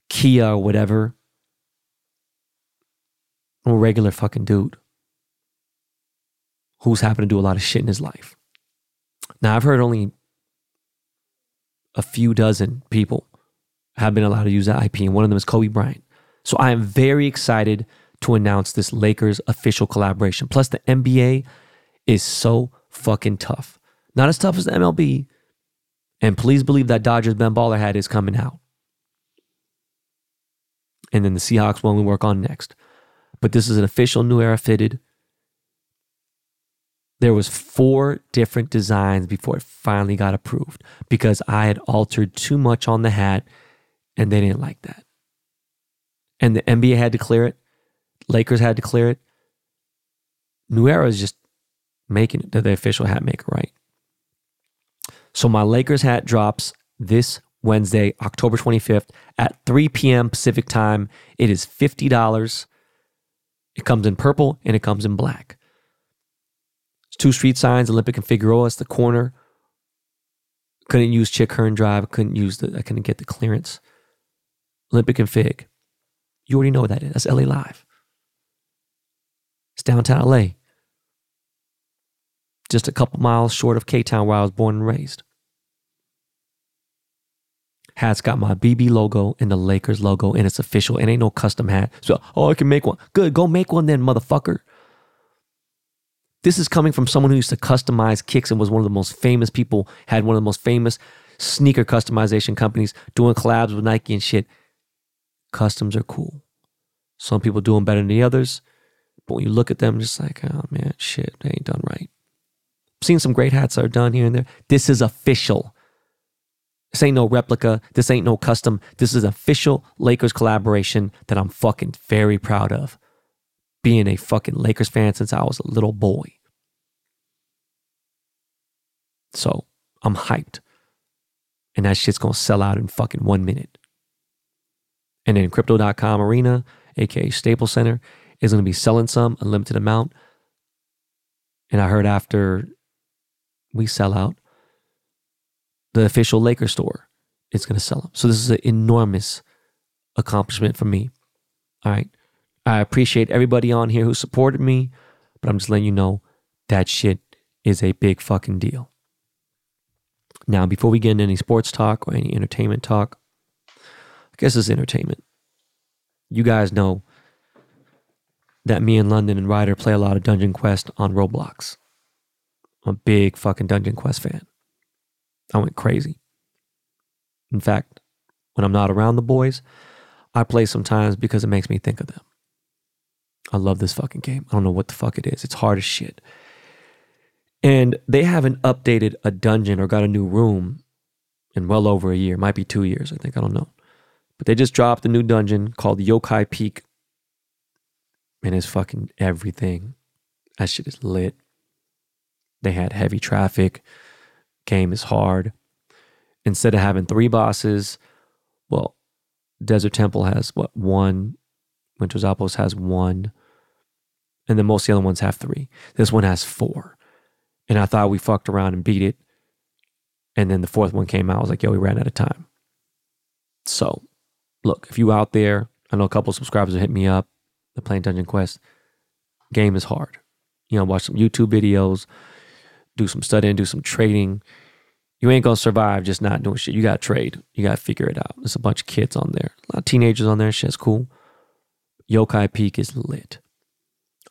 Kia or whatever. I'm a regular fucking dude who's happened to do a lot of shit in his life. Now, I've heard only a few dozen people have been allowed to use that IP, and one of them is Kobe Bryant. So I am very excited to announce this Lakers official collaboration. Plus, the NBA is so fucking tough. Not as tough as the MLB. And please believe that Dodgers Ben Baller hat is coming out. And then the Seahawks one we work on next. But this is an official new era fitted there was four different designs before it finally got approved because I had altered too much on the hat and they didn't like that. And the NBA had to clear it. Lakers had to clear it. New Era is just making it the official hat maker, right? So my Lakers hat drops this Wednesday, October 25th at 3 p.m. Pacific time. It is $50. It comes in purple and it comes in black It's two street signs, Olympic and Figueroa. It's the corner. Couldn't use Chick Hearn Drive. Couldn't use the. I couldn't get the clearance. Olympic and Fig. You already know what that is. That's LA Live. It's downtown LA. Just a couple miles short of K Town, where I was born and raised. Hat's got my BB logo and the Lakers logo, and it's official. It ain't no custom hat. So, oh, I can make one. Good, go make one then, motherfucker. This is coming from someone who used to customize kicks and was one of the most famous people, had one of the most famous sneaker customization companies doing collabs with Nike and shit. Customs are cool. Some people do them better than the others, but when you look at them, just like, oh man, shit, they ain't done right. Seen some great hats that are done here and there. This is official. This ain't no replica. This ain't no custom. This is official Lakers collaboration that I'm fucking very proud of being a fucking Lakers fan since I was a little boy. So I'm hyped. And that shit's gonna sell out in fucking one minute. And then crypto.com arena, aka Staples Center, is gonna be selling some, a limited amount. And I heard after we sell out, the official Lakers store is gonna sell them. So this is an enormous accomplishment for me. All right. I appreciate everybody on here who supported me, but I'm just letting you know that shit is a big fucking deal. Now, before we get into any sports talk or any entertainment talk, I guess it's entertainment. You guys know that me and London and Ryder play a lot of Dungeon Quest on Roblox. I'm a big fucking Dungeon Quest fan. I went crazy. In fact, when I'm not around the boys, I play sometimes because it makes me think of them. I love this fucking game. I don't know what the fuck it is. It's hard as shit. And they haven't updated a dungeon or got a new room in well over a year. Might be two years, I think. I don't know. But they just dropped a new dungeon called Yokai Peak. And it's fucking everything. That shit is lit. They had heavy traffic. Game is hard. Instead of having three bosses, well, Desert Temple has what one, Winter's Outpost has one, and then most of the other ones have three. This one has four. And I thought we fucked around and beat it. And then the fourth one came out. I was like, yo, we ran out of time. So, look, if you out there, I know a couple subscribers have hit me up. They're playing Dungeon Quest. Game is hard. You know, watch some YouTube videos, do some studying, do some trading. You ain't gonna survive just not doing shit. You gotta trade. You gotta figure it out. There's a bunch of kids on there, a lot of teenagers on there. Shit's cool. Yokai Peak is lit.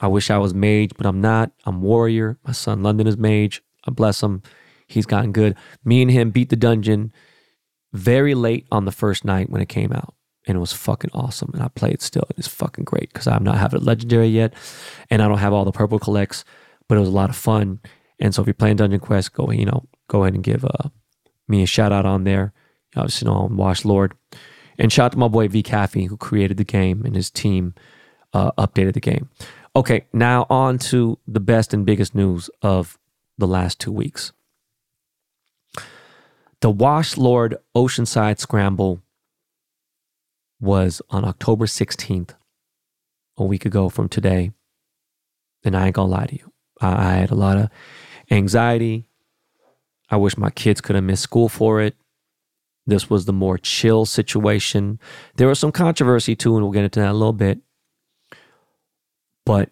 I wish I was mage, but I'm not. I'm warrior. My son London is mage. I bless him. He's gotten good. Me and him beat the dungeon very late on the first night when it came out. And it was fucking awesome. And I play it still. It's fucking great because I'm not having a legendary yet. And I don't have all the purple collects, but it was a lot of fun. And so if you're playing Dungeon Quest, go, you know, go ahead and give uh, me a shout out on there. Obviously, know, Washed Lord. And shout out to my boy V Caffey, who created the game and his team uh, updated the game. Okay, now on to the best and biggest news of the last two weeks. The Washed Lord Oceanside Scramble was on October 16th, a week ago from today. And I ain't gonna lie to you. I, I had a lot of anxiety. I wish my kids could have missed school for it. This was the more chill situation. There was some controversy too, and we'll get into that in a little bit. But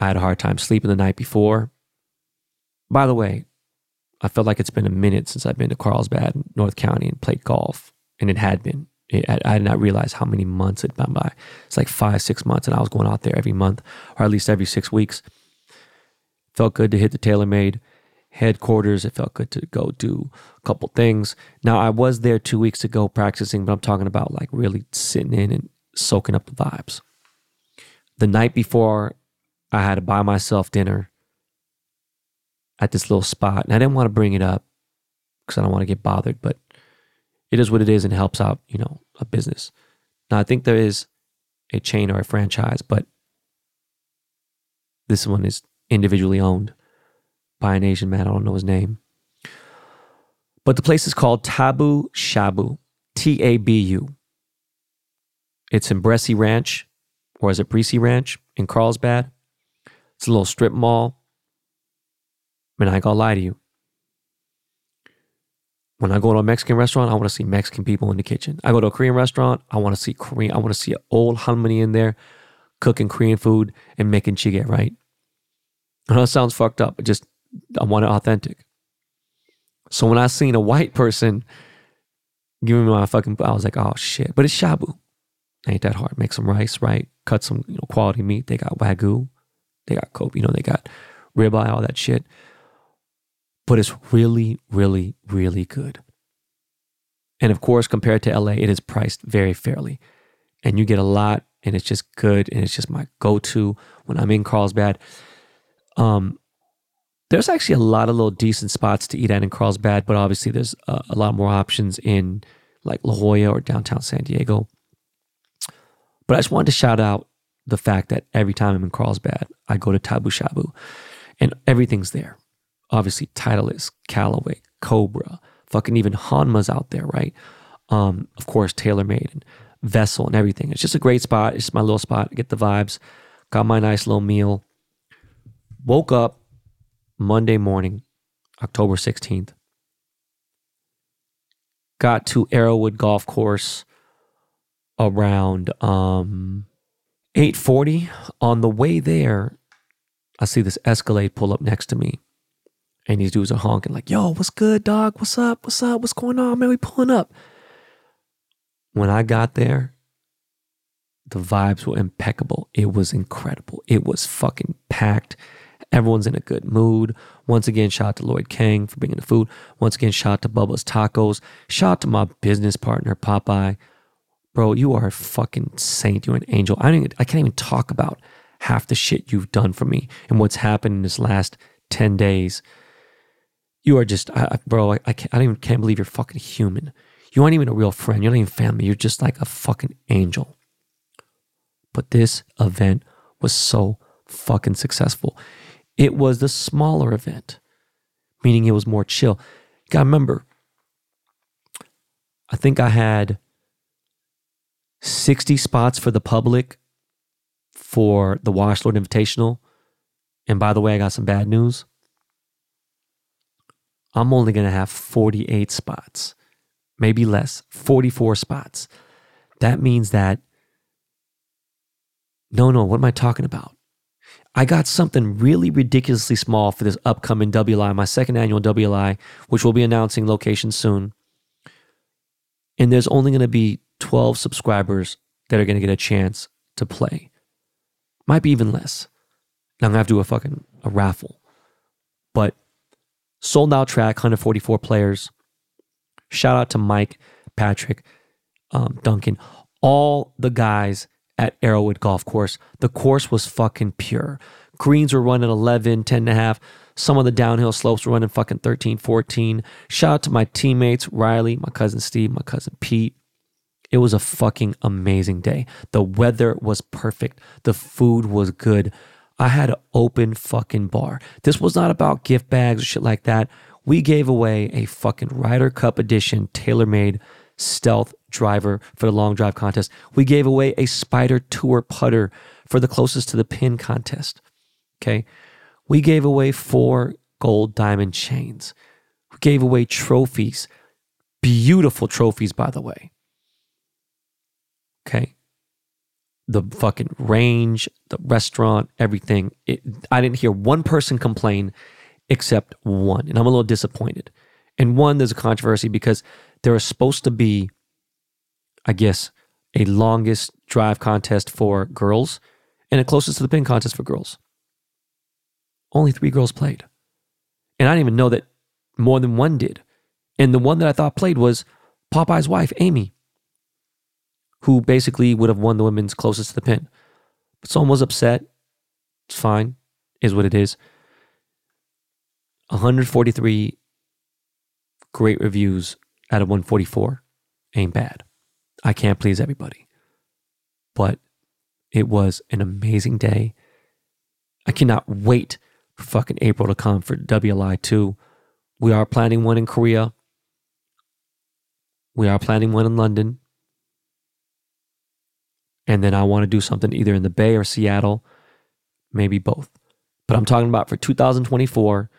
I had a hard time sleeping the night before. By the way, I felt like it's been a minute since I've been to Carlsbad, North County, and played golf, and it had been. It, I, I did not realize how many months had gone by. It's like five, six months, and I was going out there every month, or at least every six weeks. Felt good to hit the TaylorMade headquarters. It felt good to go do a couple things. Now I was there two weeks ago practicing, but I'm talking about like really sitting in and soaking up the vibes. The night before, I had to buy myself dinner at this little spot, and I didn't want to bring it up because I don't want to get bothered, but it is what it is and helps out, you know, a business. Now I think there is a chain or a franchise, but this one is individually owned by an Asian man. I don't know his name. But the place is called Tabu Shabu, T A B U. It's in Bressi Ranch, or is it Breesy Ranch in Carlsbad? It's a little strip mall. I mean, I ain't gonna lie to you. When I go to a Mexican restaurant, I want to see Mexican people in the kitchen. I go to a Korean restaurant, I want to see Korean. I want to see an old halmoni in there cooking Korean food and making jjigae, right? I know it sounds fucked up, but just I want it authentic. So when I seen a white person giving me my fucking, I was like, oh shit. But it's shabu. Ain't that hard. Make some rice, right? Cut some you know, quality meat. They got wagyu. They got Kobe. You know, they got ribeye, all that shit. But it's really, really, really good. And of course, compared to LA, it is priced very fairly. And you get a lot, and it's just good. And it's just my go to when I'm in Carlsbad. Um, there's actually a lot of little decent spots to eat at in Carlsbad, but obviously there's a, a lot more options in like La Jolla or downtown San Diego. But I just wanted to shout out the fact that every time I'm in Carlsbad, I go to Tabu Shabu and everything's there. Obviously, Titleist, Callaway, Cobra, fucking even Honma's out there, right? Um, of course, TaylorMade and Vessel and everything. It's just a great spot. It's my little spot. I get the vibes. Got my nice little meal. Woke up Monday morning, October 16th. Got to Arrowood Golf Course around um 8:40 on the way there I see this Escalade pull up next to me and these dudes are honking like yo what's good dog? What's up? What's up? What's going on man? We pulling up. When I got there the vibes were impeccable. It was incredible. It was fucking packed everyone's in a good mood once again shout out to Lloyd Kang for bringing the food once again shout out to Bubba's Tacos shout out to my business partner Popeye bro, you are a fucking saint. You're an angel. I even, I can't even talk about half the shit you've done for me and what's happened in this last 10 days. You are just, I, bro, I, I, can't, I don't even can't believe you're fucking human. You aren't even a real friend. You're not even family. You're just like a fucking angel. But this event was so fucking successful. It was the smaller event, meaning it was more chill. You gotta remember, I think I had 60 spots for the public for the Washed Lord Invitational. And by the way, I got some bad news. I'm only going to have 48 spots, maybe less, 44 spots. That means that, no, no, what am I talking about? I got something really ridiculously small for this upcoming WLI, my second annual WLI, which we'll be announcing location soon. And there's only going to be 12 subscribers that are going to get a chance to play. Might be even less. I'm going to have to do a fucking a raffle. But sold out track, 144 players. Shout out to Mike, Patrick, um, Duncan, all the guys at Arrowood Golf Course. The course was fucking pure. Greens were running 11, 10 and a half. Some of the downhill slopes were running fucking 13, 14. Shout out to my teammates, Riley, my cousin Steve, my cousin Pete. It was a fucking amazing day. The weather was perfect. The food was good. I had an open fucking bar. This was not about gift bags or shit like that. We gave away a fucking Ryder Cup edition TaylorMade stealth driver for the long drive contest. We gave away a Spider Tour putter for the closest to the pin contest. Okay. We gave away four gold diamond chains. We gave away trophies, beautiful trophies, by the way. Okay. The fucking range, the restaurant, everything. It, I didn't hear one person complain except one. And I'm a little disappointed. And one, there's a controversy because there was supposed to be, I guess, a longest drive contest for girls and a closest to the pin contest for girls. Only three girls played. And I didn't even know that more than one did. And the one that I thought played was Popeye's wife, Amy who basically would have won the women's closest to the pin. But someone was upset. It's fine, is what it is. 143 great reviews out of 144 ain't bad. I can't please everybody. But it was an amazing day. I cannot wait for fucking April to come for WLI 2. We are planning one in Korea. We are planning one in London. And then I want to do something either in the Bay or Seattle, maybe both. But I'm talking about for 2024,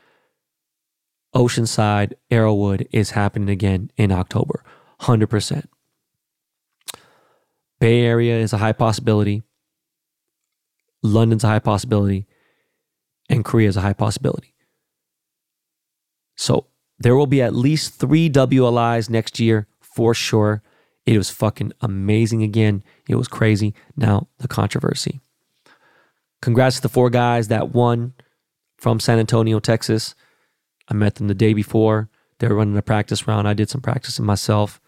Oceanside, Arrowood is happening again in October, 100%. Bay Area is a high possibility. London's a high possibility. And Korea is a high possibility. So there will be at least three WLIs next year for sure. It was fucking amazing again. It was crazy. Now, the controversy. Congrats to the four guys that won from San Antonio, Texas. I met them the day before. They were running a practice round. I did some practicing myself.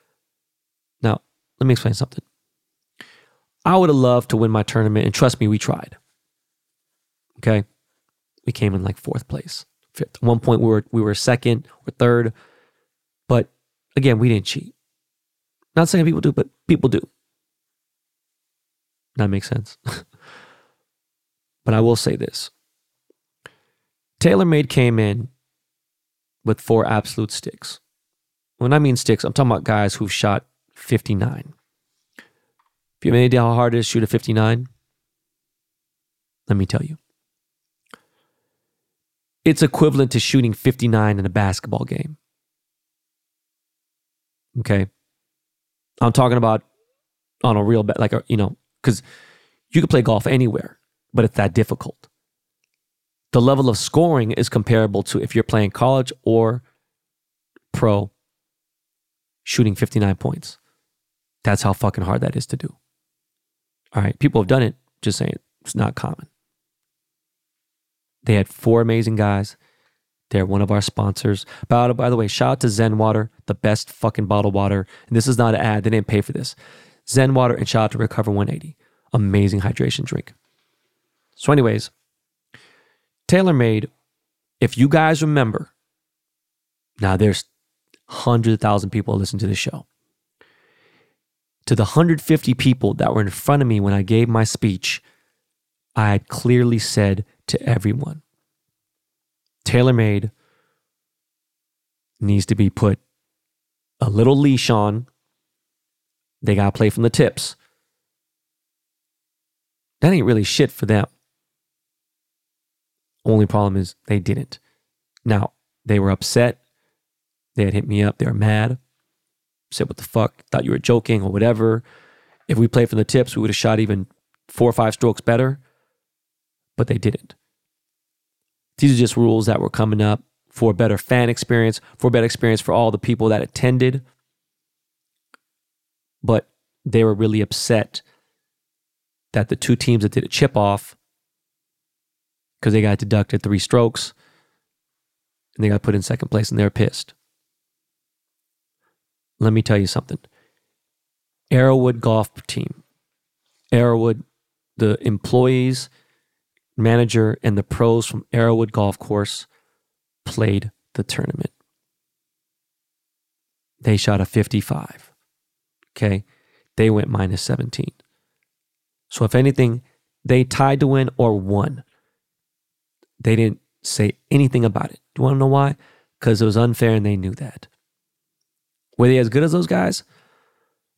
Now, let me explain something. I would have loved to win my tournament, and trust me, we tried. Okay. We came in like fourth place, fifth. At one point, we were, we were second or third. But again, we didn't cheat. Not saying people do, but people do. That makes sense. but I will say this TaylorMade came in with four absolute sticks. When I mean sticks, I'm talking about guys who've shot 59. If you have any idea how hard it is to shoot a 59, let me tell you. It's equivalent to shooting 59 in a basketball game. Okay. I'm talking about on a real like a, you know, because you could play golf anywhere, but it's that difficult. The level of scoring is comparable to if you're playing college or pro shooting 59 points. That's how fucking hard that is to do. All right, people have done it, just saying it's not common. They had four amazing guys. They're one of our sponsors. By, by the way, shout out to Zen Water, the best fucking bottled water. And this is not an ad, they didn't pay for this. Zen Water and shout out to Recover 180. Amazing hydration drink. So, anyways, TaylorMade, if you guys remember, now there's hundreds of thousand people listen to this show. To the 150 people that were in front of me when I gave my speech, I had clearly said to everyone, TaylorMade needs to be put a little leash on. They got to play from the tips. That ain't really shit for them. Only problem is they didn't. Now, they were upset. They had hit me up. They were mad. Said, what the fuck? Thought you were joking or whatever. If we played from the tips, we would have shot even four or five strokes better. But they didn't. These are just rules that were coming up for a better fan experience, for a better experience for all the people that attended. But they were really upset that the two teams that did a chip off, because they got deducted three strokes and they got put in second place and they're pissed. Let me tell you something. Arrowood golf team, Arrowood, the employees, manager, and the pros from Arrowood Golf Course played the tournament. They shot a 55. Okay. They went minus 17. So, if anything, they tied to win or won. They didn't say anything about it. Do you want to know why? Because it was unfair and they knew that. Were they as good as those guys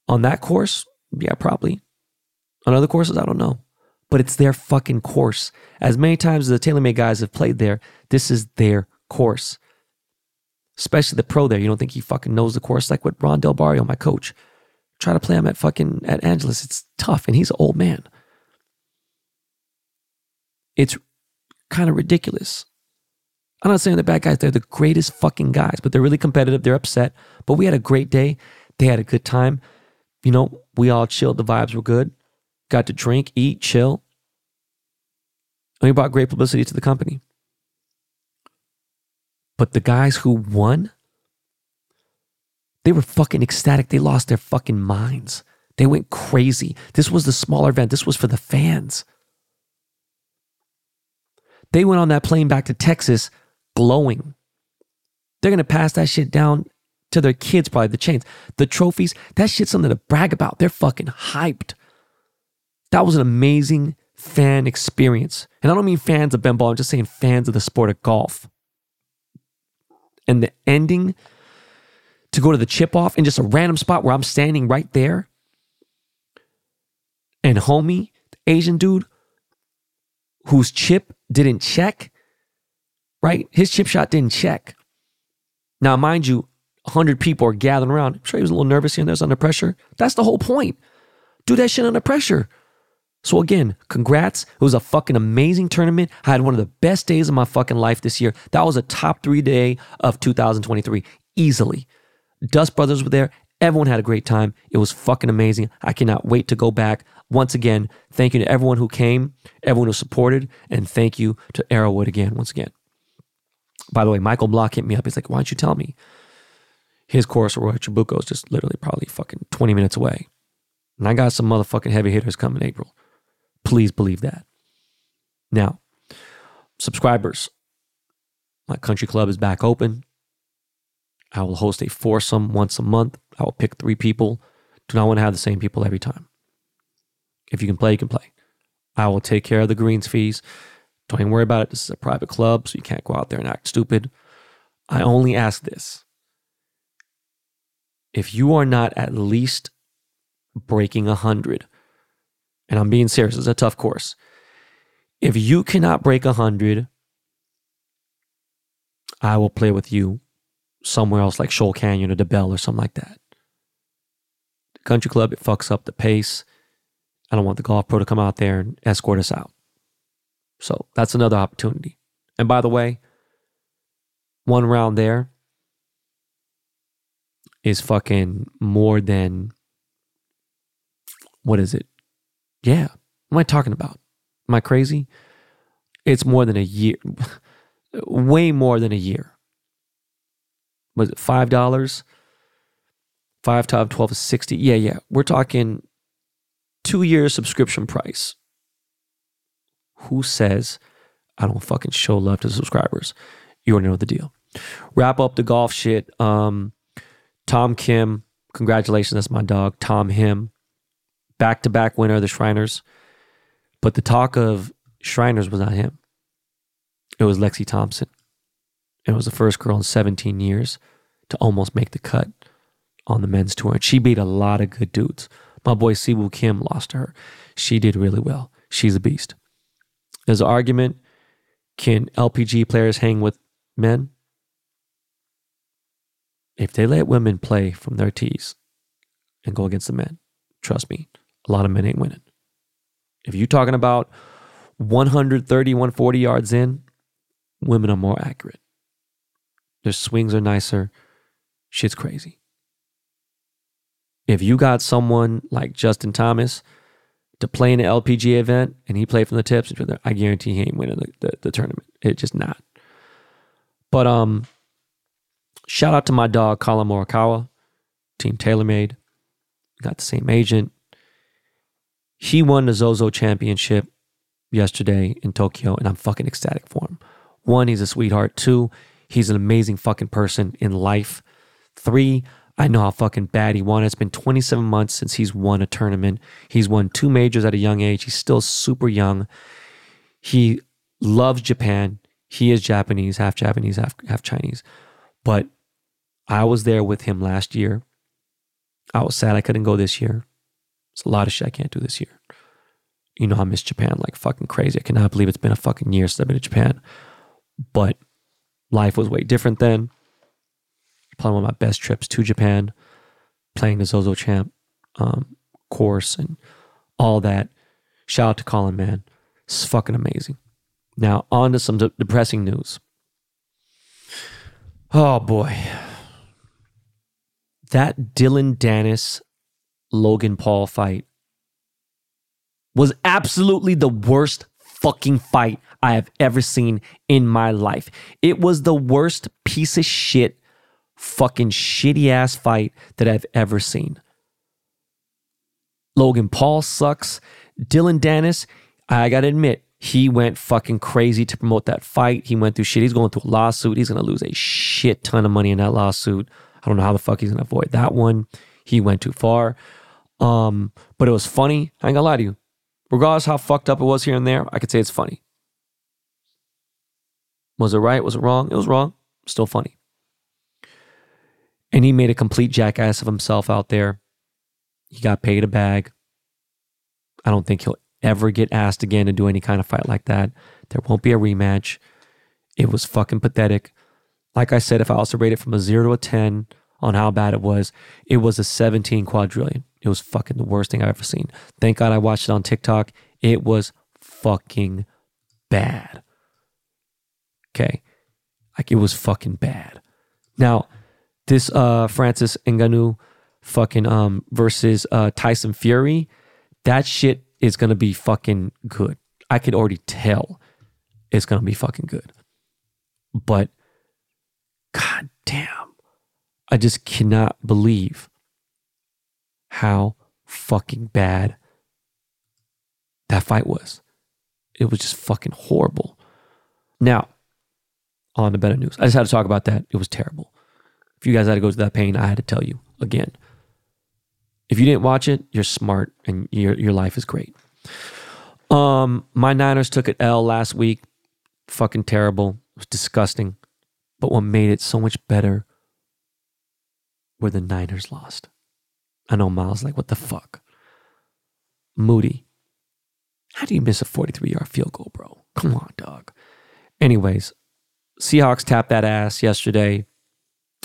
on that course? Yeah, probably. On other courses, I don't know. But it's their fucking course. As many times as the TaylorMade guys have played there, this is their course. Especially the pro there. You don't think he fucking knows the course like what Ron Del Barrio, my coach. Try to play him at fucking at Angeles. It's tough, and he's an old man. It's kind of ridiculous. I'm not saying they're bad guys. They're the greatest fucking guys, but they're really competitive. They're upset. But we had a great day. They had a good time. You know, we all chilled. The vibes were good. Got to drink, eat, chill. And we brought great publicity to the company. But the guys who won, they were fucking ecstatic. They lost their fucking minds. They went crazy. This was the smaller event. This was for the fans. They went on that plane back to Texas glowing. They're going to pass that shit down to their kids, probably the chains, the trophies. That shit's something to brag about. They're fucking hyped. That was an amazing fan experience. And I don't mean fans of Ben Ball, I'm just saying fans of the sport of golf. And the ending to go to the chip off in just a random spot where I'm standing right there. And homie, the Asian dude whose chip didn't check, right? His chip shot didn't check. Now, mind you, 100 people are gathering around. I'm sure he was a little nervous here and there's under pressure. That's the whole point. Do that shit under pressure. So again, congrats. It was a fucking amazing tournament. I had one of the best days of my fucking life this year. That was a top three day of 2023, easily. Dust Brothers were there. Everyone had a great time. It was fucking amazing. I cannot wait to go back. Once again, thank you to everyone who came, everyone who supported, and thank you to Arrowood again, once again. By the way, Michael Block hit me up. He's like, why don't you tell me? His course, Arroyo Trabuco, is just literally probably fucking 20 minutes away. And I got some motherfucking heavy hitters coming April. Please believe that. Now, subscribers, my country club is back open. I will host a foursome once a month. I will pick three people. Do not want to have the same people every time. If you can play, you can play. I will take care of the greens fees. Don't even worry about it. This is a private club, so you can't go out there and act stupid. I only ask this. If you are not at least breaking 100, and I'm being serious, it's a tough course. If you cannot break 100, I will play with you somewhere else like Scholl Canyon or DeBell or something like that. The country club, it fucks up the pace. I don't want the golf pro to come out there and escort us out. So that's another opportunity. And by the way, one round there is fucking more than what is it? Yeah. What am I talking about? Am I crazy? It's more than a year, way more than a year. Was it five dollars? Five top twelve is sixty. Yeah, yeah. We're talking two year subscription price. Who says I don't fucking show love to subscribers? You already know the deal. Wrap up the golf shit. Um, Tom Kim, congratulations. That's my dog. Tom Kim, back to back winner of the Shriners. But the talk of Shriners was not him. It was Lexi Thompson. and it was the first girl in 17 years to almost make the cut on the men's tour. And she beat a lot of good dudes. My boy Siwoo Kim lost to her. She did really well. She's a beast. There's an argument can LPG players hang with men? If they let women play from their tees and go against the men, trust me, a lot of men ain't winning. If you're talking about 130, 140 yards in, women are more accurate. Their swings are nicer. Shit's crazy. If you got someone like Justin Thomas to play in an LPG event and he played from the tips, I guarantee he ain't winning the, the, the tournament. It's just not. But um, shout out to my dog Collin Morikawa, Team TaylorMade. Got the same agent. He won the Zozo Championship yesterday in Tokyo, and I'm fucking ecstatic for him. One, he's a sweetheart. Two, he's an amazing fucking person in life. Three, I know how fucking bad he won. It's been 27 months since he's won a tournament. He's won two majors at a young age. He's still super young. He loves Japan. He is Japanese, half Japanese, half, half Chinese. But I was there with him last year. I was sad I couldn't go this year. It's a lot of shit I can't do this year. You know, I miss Japan like fucking crazy. I cannot believe it's been a fucking year since I've been to Japan. But life was way different then. Probably one of my best trips to Japan, playing the Zozo Champ um, course and all that. Shout out to Collin, man. It's fucking amazing. Now, on to some de- depressing news. Oh boy. That Dillon Danis Logan Paul fight was absolutely the worst fucking fight I have ever seen in my life. It was the worst piece of shit, fucking shitty ass fight that I've ever seen. Logan Paul sucks. Dillon Danis, I gotta admit, he went fucking crazy to promote that fight. He went through shit. He's going through a lawsuit. He's gonna lose a shit ton of money in that lawsuit. I don't know how the fuck he's gonna avoid that one. He went too far. Um, but it was funny. I ain't gonna lie to you. Regardless how fucked up it was here and there, I could say it's funny. Was it right? Was it wrong? It was wrong. Still funny. And he made a complete jackass of himself out there. He got paid a bag. I don't think he'll ever get asked again to do any kind of fight like that. There won't be a rematch. It was fucking pathetic. Like I said, if I also rate it from a zero to a 10 on how bad it was, it was a 17 quadrillion. It was fucking the worst thing I've ever seen. Thank God I watched it on TikTok. It was fucking bad. Okay. Like it was fucking bad. Now, this uh Francis Ngannou fucking um versus uh Tyson Fury, that shit is gonna be fucking good. I could already tell it's gonna be fucking good. But god damn, I just cannot believe how fucking bad that fight was. It was just fucking horrible. Now, on the better news, I just had to talk about that. It was terrible. If you guys had to go through that pain, I had to tell you again. If you didn't watch it, you're smart and your your life is great. Um, my Niners took an L last week. Fucking terrible. It was disgusting. But what made it so much better were the Niners lost. I know Miles like, what the fuck? Moody. How do you miss a 43 yard field goal, bro? Come on, dog. Anyways, Seahawks tapped that ass yesterday.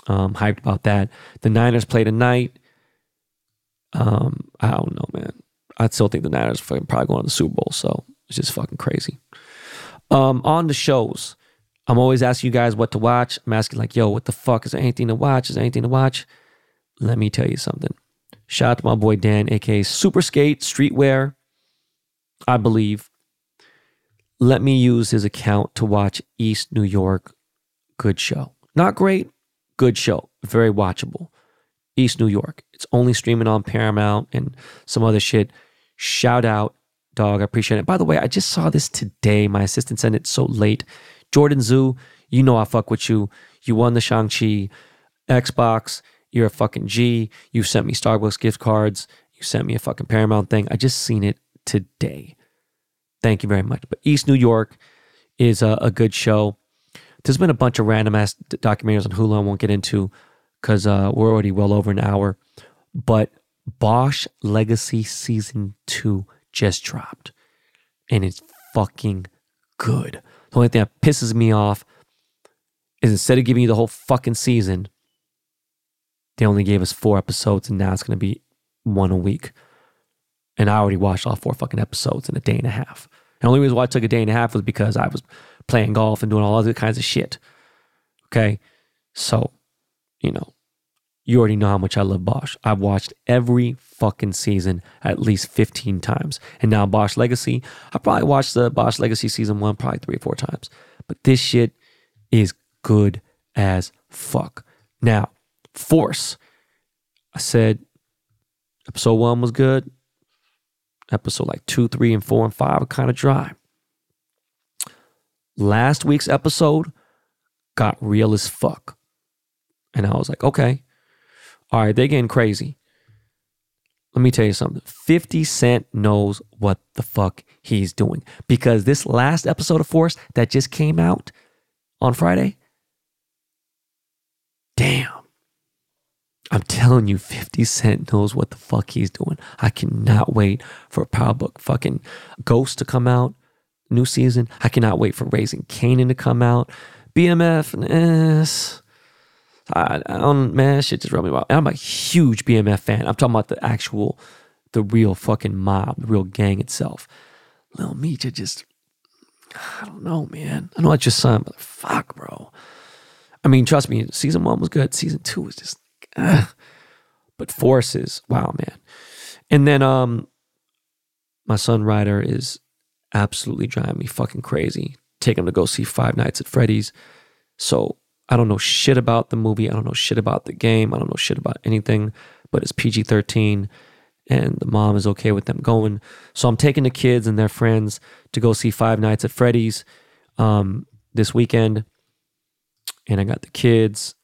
Um, hyped about that. The Niners play tonight. Um, I don't know, man. I still think the Niners are probably going to the Super Bowl, so it's just fucking crazy. Um, on the shows, I'm always asking you guys what to watch. I'm asking like, yo, what the fuck is there anything to watch? Is there anything to watch? Let me tell you something. Shout out to my boy Dan, aka Super Skate Streetwear, I believe. Let me use his account to watch East New York. Good show. Not great, good show. Very watchable. East New York. It's only streaming on Paramount and some other shit. Shout out, dog. I appreciate it. By the way, I just saw this today. My assistant sent it so late. Jordan Zoo, you know I fuck with you. You won the Shang-Chi Xbox. You're a fucking G. You sent me Starbucks gift cards. You sent me a fucking Paramount thing. I just seen it today. Thank you very much. But East New York is a, a good show. There's been a bunch of random ass documentaries on Hulu I won't get into because uh, we're already well over an hour. But Bosch Legacy Season 2 just dropped. And it's fucking good. The only thing that pisses me off is instead of giving you the whole fucking season, they only gave us four episodes and now it's going to be one a week. And I already watched all four fucking episodes in a day and a half. The only reason why it took a day and a half was because I was playing golf and doing all other kinds of shit. Okay. So, you know, you already know how much I love Bosch. I've watched every fucking season at least 15 times. And now Bosch Legacy, I probably watched the Bosch Legacy season one probably three or four times. But this shit is good as fuck. Now, Force. I said episode one was good. Episode like two, three, and four and five are kind of dry. Last week's episode got real as fuck. And I was like, okay, all right, they're getting crazy. Let me tell you something 50 Cent knows what the fuck he's doing because this last episode of Force that just came out on Friday, damn. I'm telling you, 50 Cent knows what the fuck he's doing. I cannot wait for Power Book fucking Ghost to come out, new season. I cannot wait for Raising Kanan to come out. BMF, eh, I, I don't, man, shit just rubbed me wrong. I'm a huge BMF fan. I'm talking about the actual, the real fucking mob, the real gang itself. Lil Meech, just, I don't know, man. I know it's your son, but fuck, bro. I mean, trust me, season one was good. Season two was just, ugh. but forces, wow, man. And then, um, my son Ryder is absolutely driving me fucking crazy. Take him to go see Five Nights at Freddy's. So I don't know shit about the movie. I don't know shit about the game. I don't know shit about anything, but it's PG 13 and the mom is okay with them going. So I'm taking the kids and their friends to go see Five Nights at Freddy's um, this weekend. And I got the kids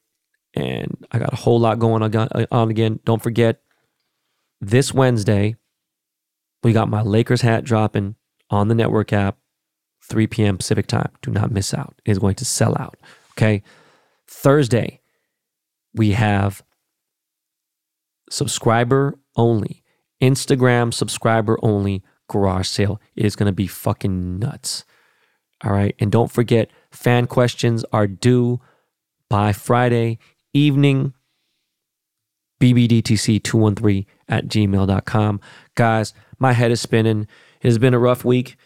and I got a whole lot going uh, on again. Don't forget, this Wednesday, we got my Lakers hat dropping on the network app, 3 p.m. Pacific time. Do not miss out. It is going to sell out. Okay. Thursday, we have subscriber only, Instagram subscriber only garage sale. It is going to be fucking nuts. All right. And don't forget, fan questions are due by Friday evening. BBDTC213 at gmail.com. Guys, my head is spinning. It has been a rough week.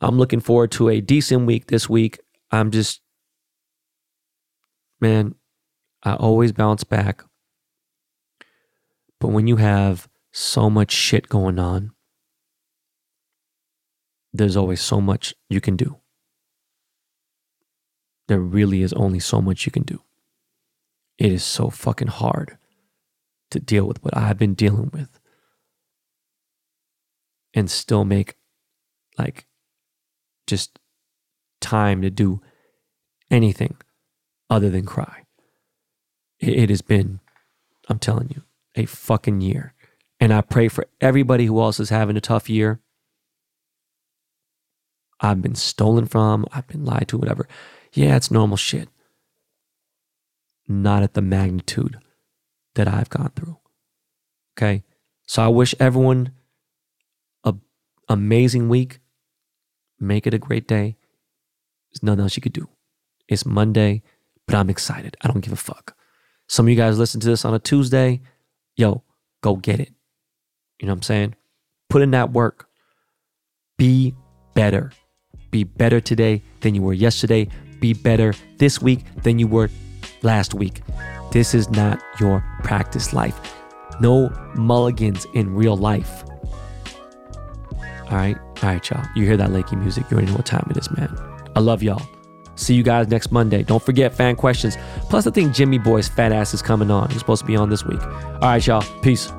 I'm looking forward to a decent week this week. I'm just man, I always bounce back. But when you have so much shit going on, there's always so much you can do. There really is only so much you can do. It is so fucking hard to deal with what I've been dealing with and still make like just time to do anything other than cry. It, has been, I'm telling you, a fucking year. And I pray for everybody who else is having a tough year. I've been stolen from, I've been lied to, whatever. Yeah, it's normal shit. Not at the magnitude that I've gone through. Okay. So I wish everyone a amazing week. Make it a great day. There's nothing else you could do. It's Monday but I'm excited. I don't give a fuck. Some of you guys listen to this on a Tuesday. Yo, go get it. You know what I'm saying? Put in that work. Be better. Be better today than you were yesterday. Be better this week than you were last week. This is not your practice life. No mulligans in real life. All right. All right, y'all. You hear that Lakey music. You already know what time it is, man. I love y'all. See you guys next Monday. Don't forget fan questions. Plus, I think Jimmy Boy's fat ass is coming on. He's supposed to be on this week. All right, y'all. Peace.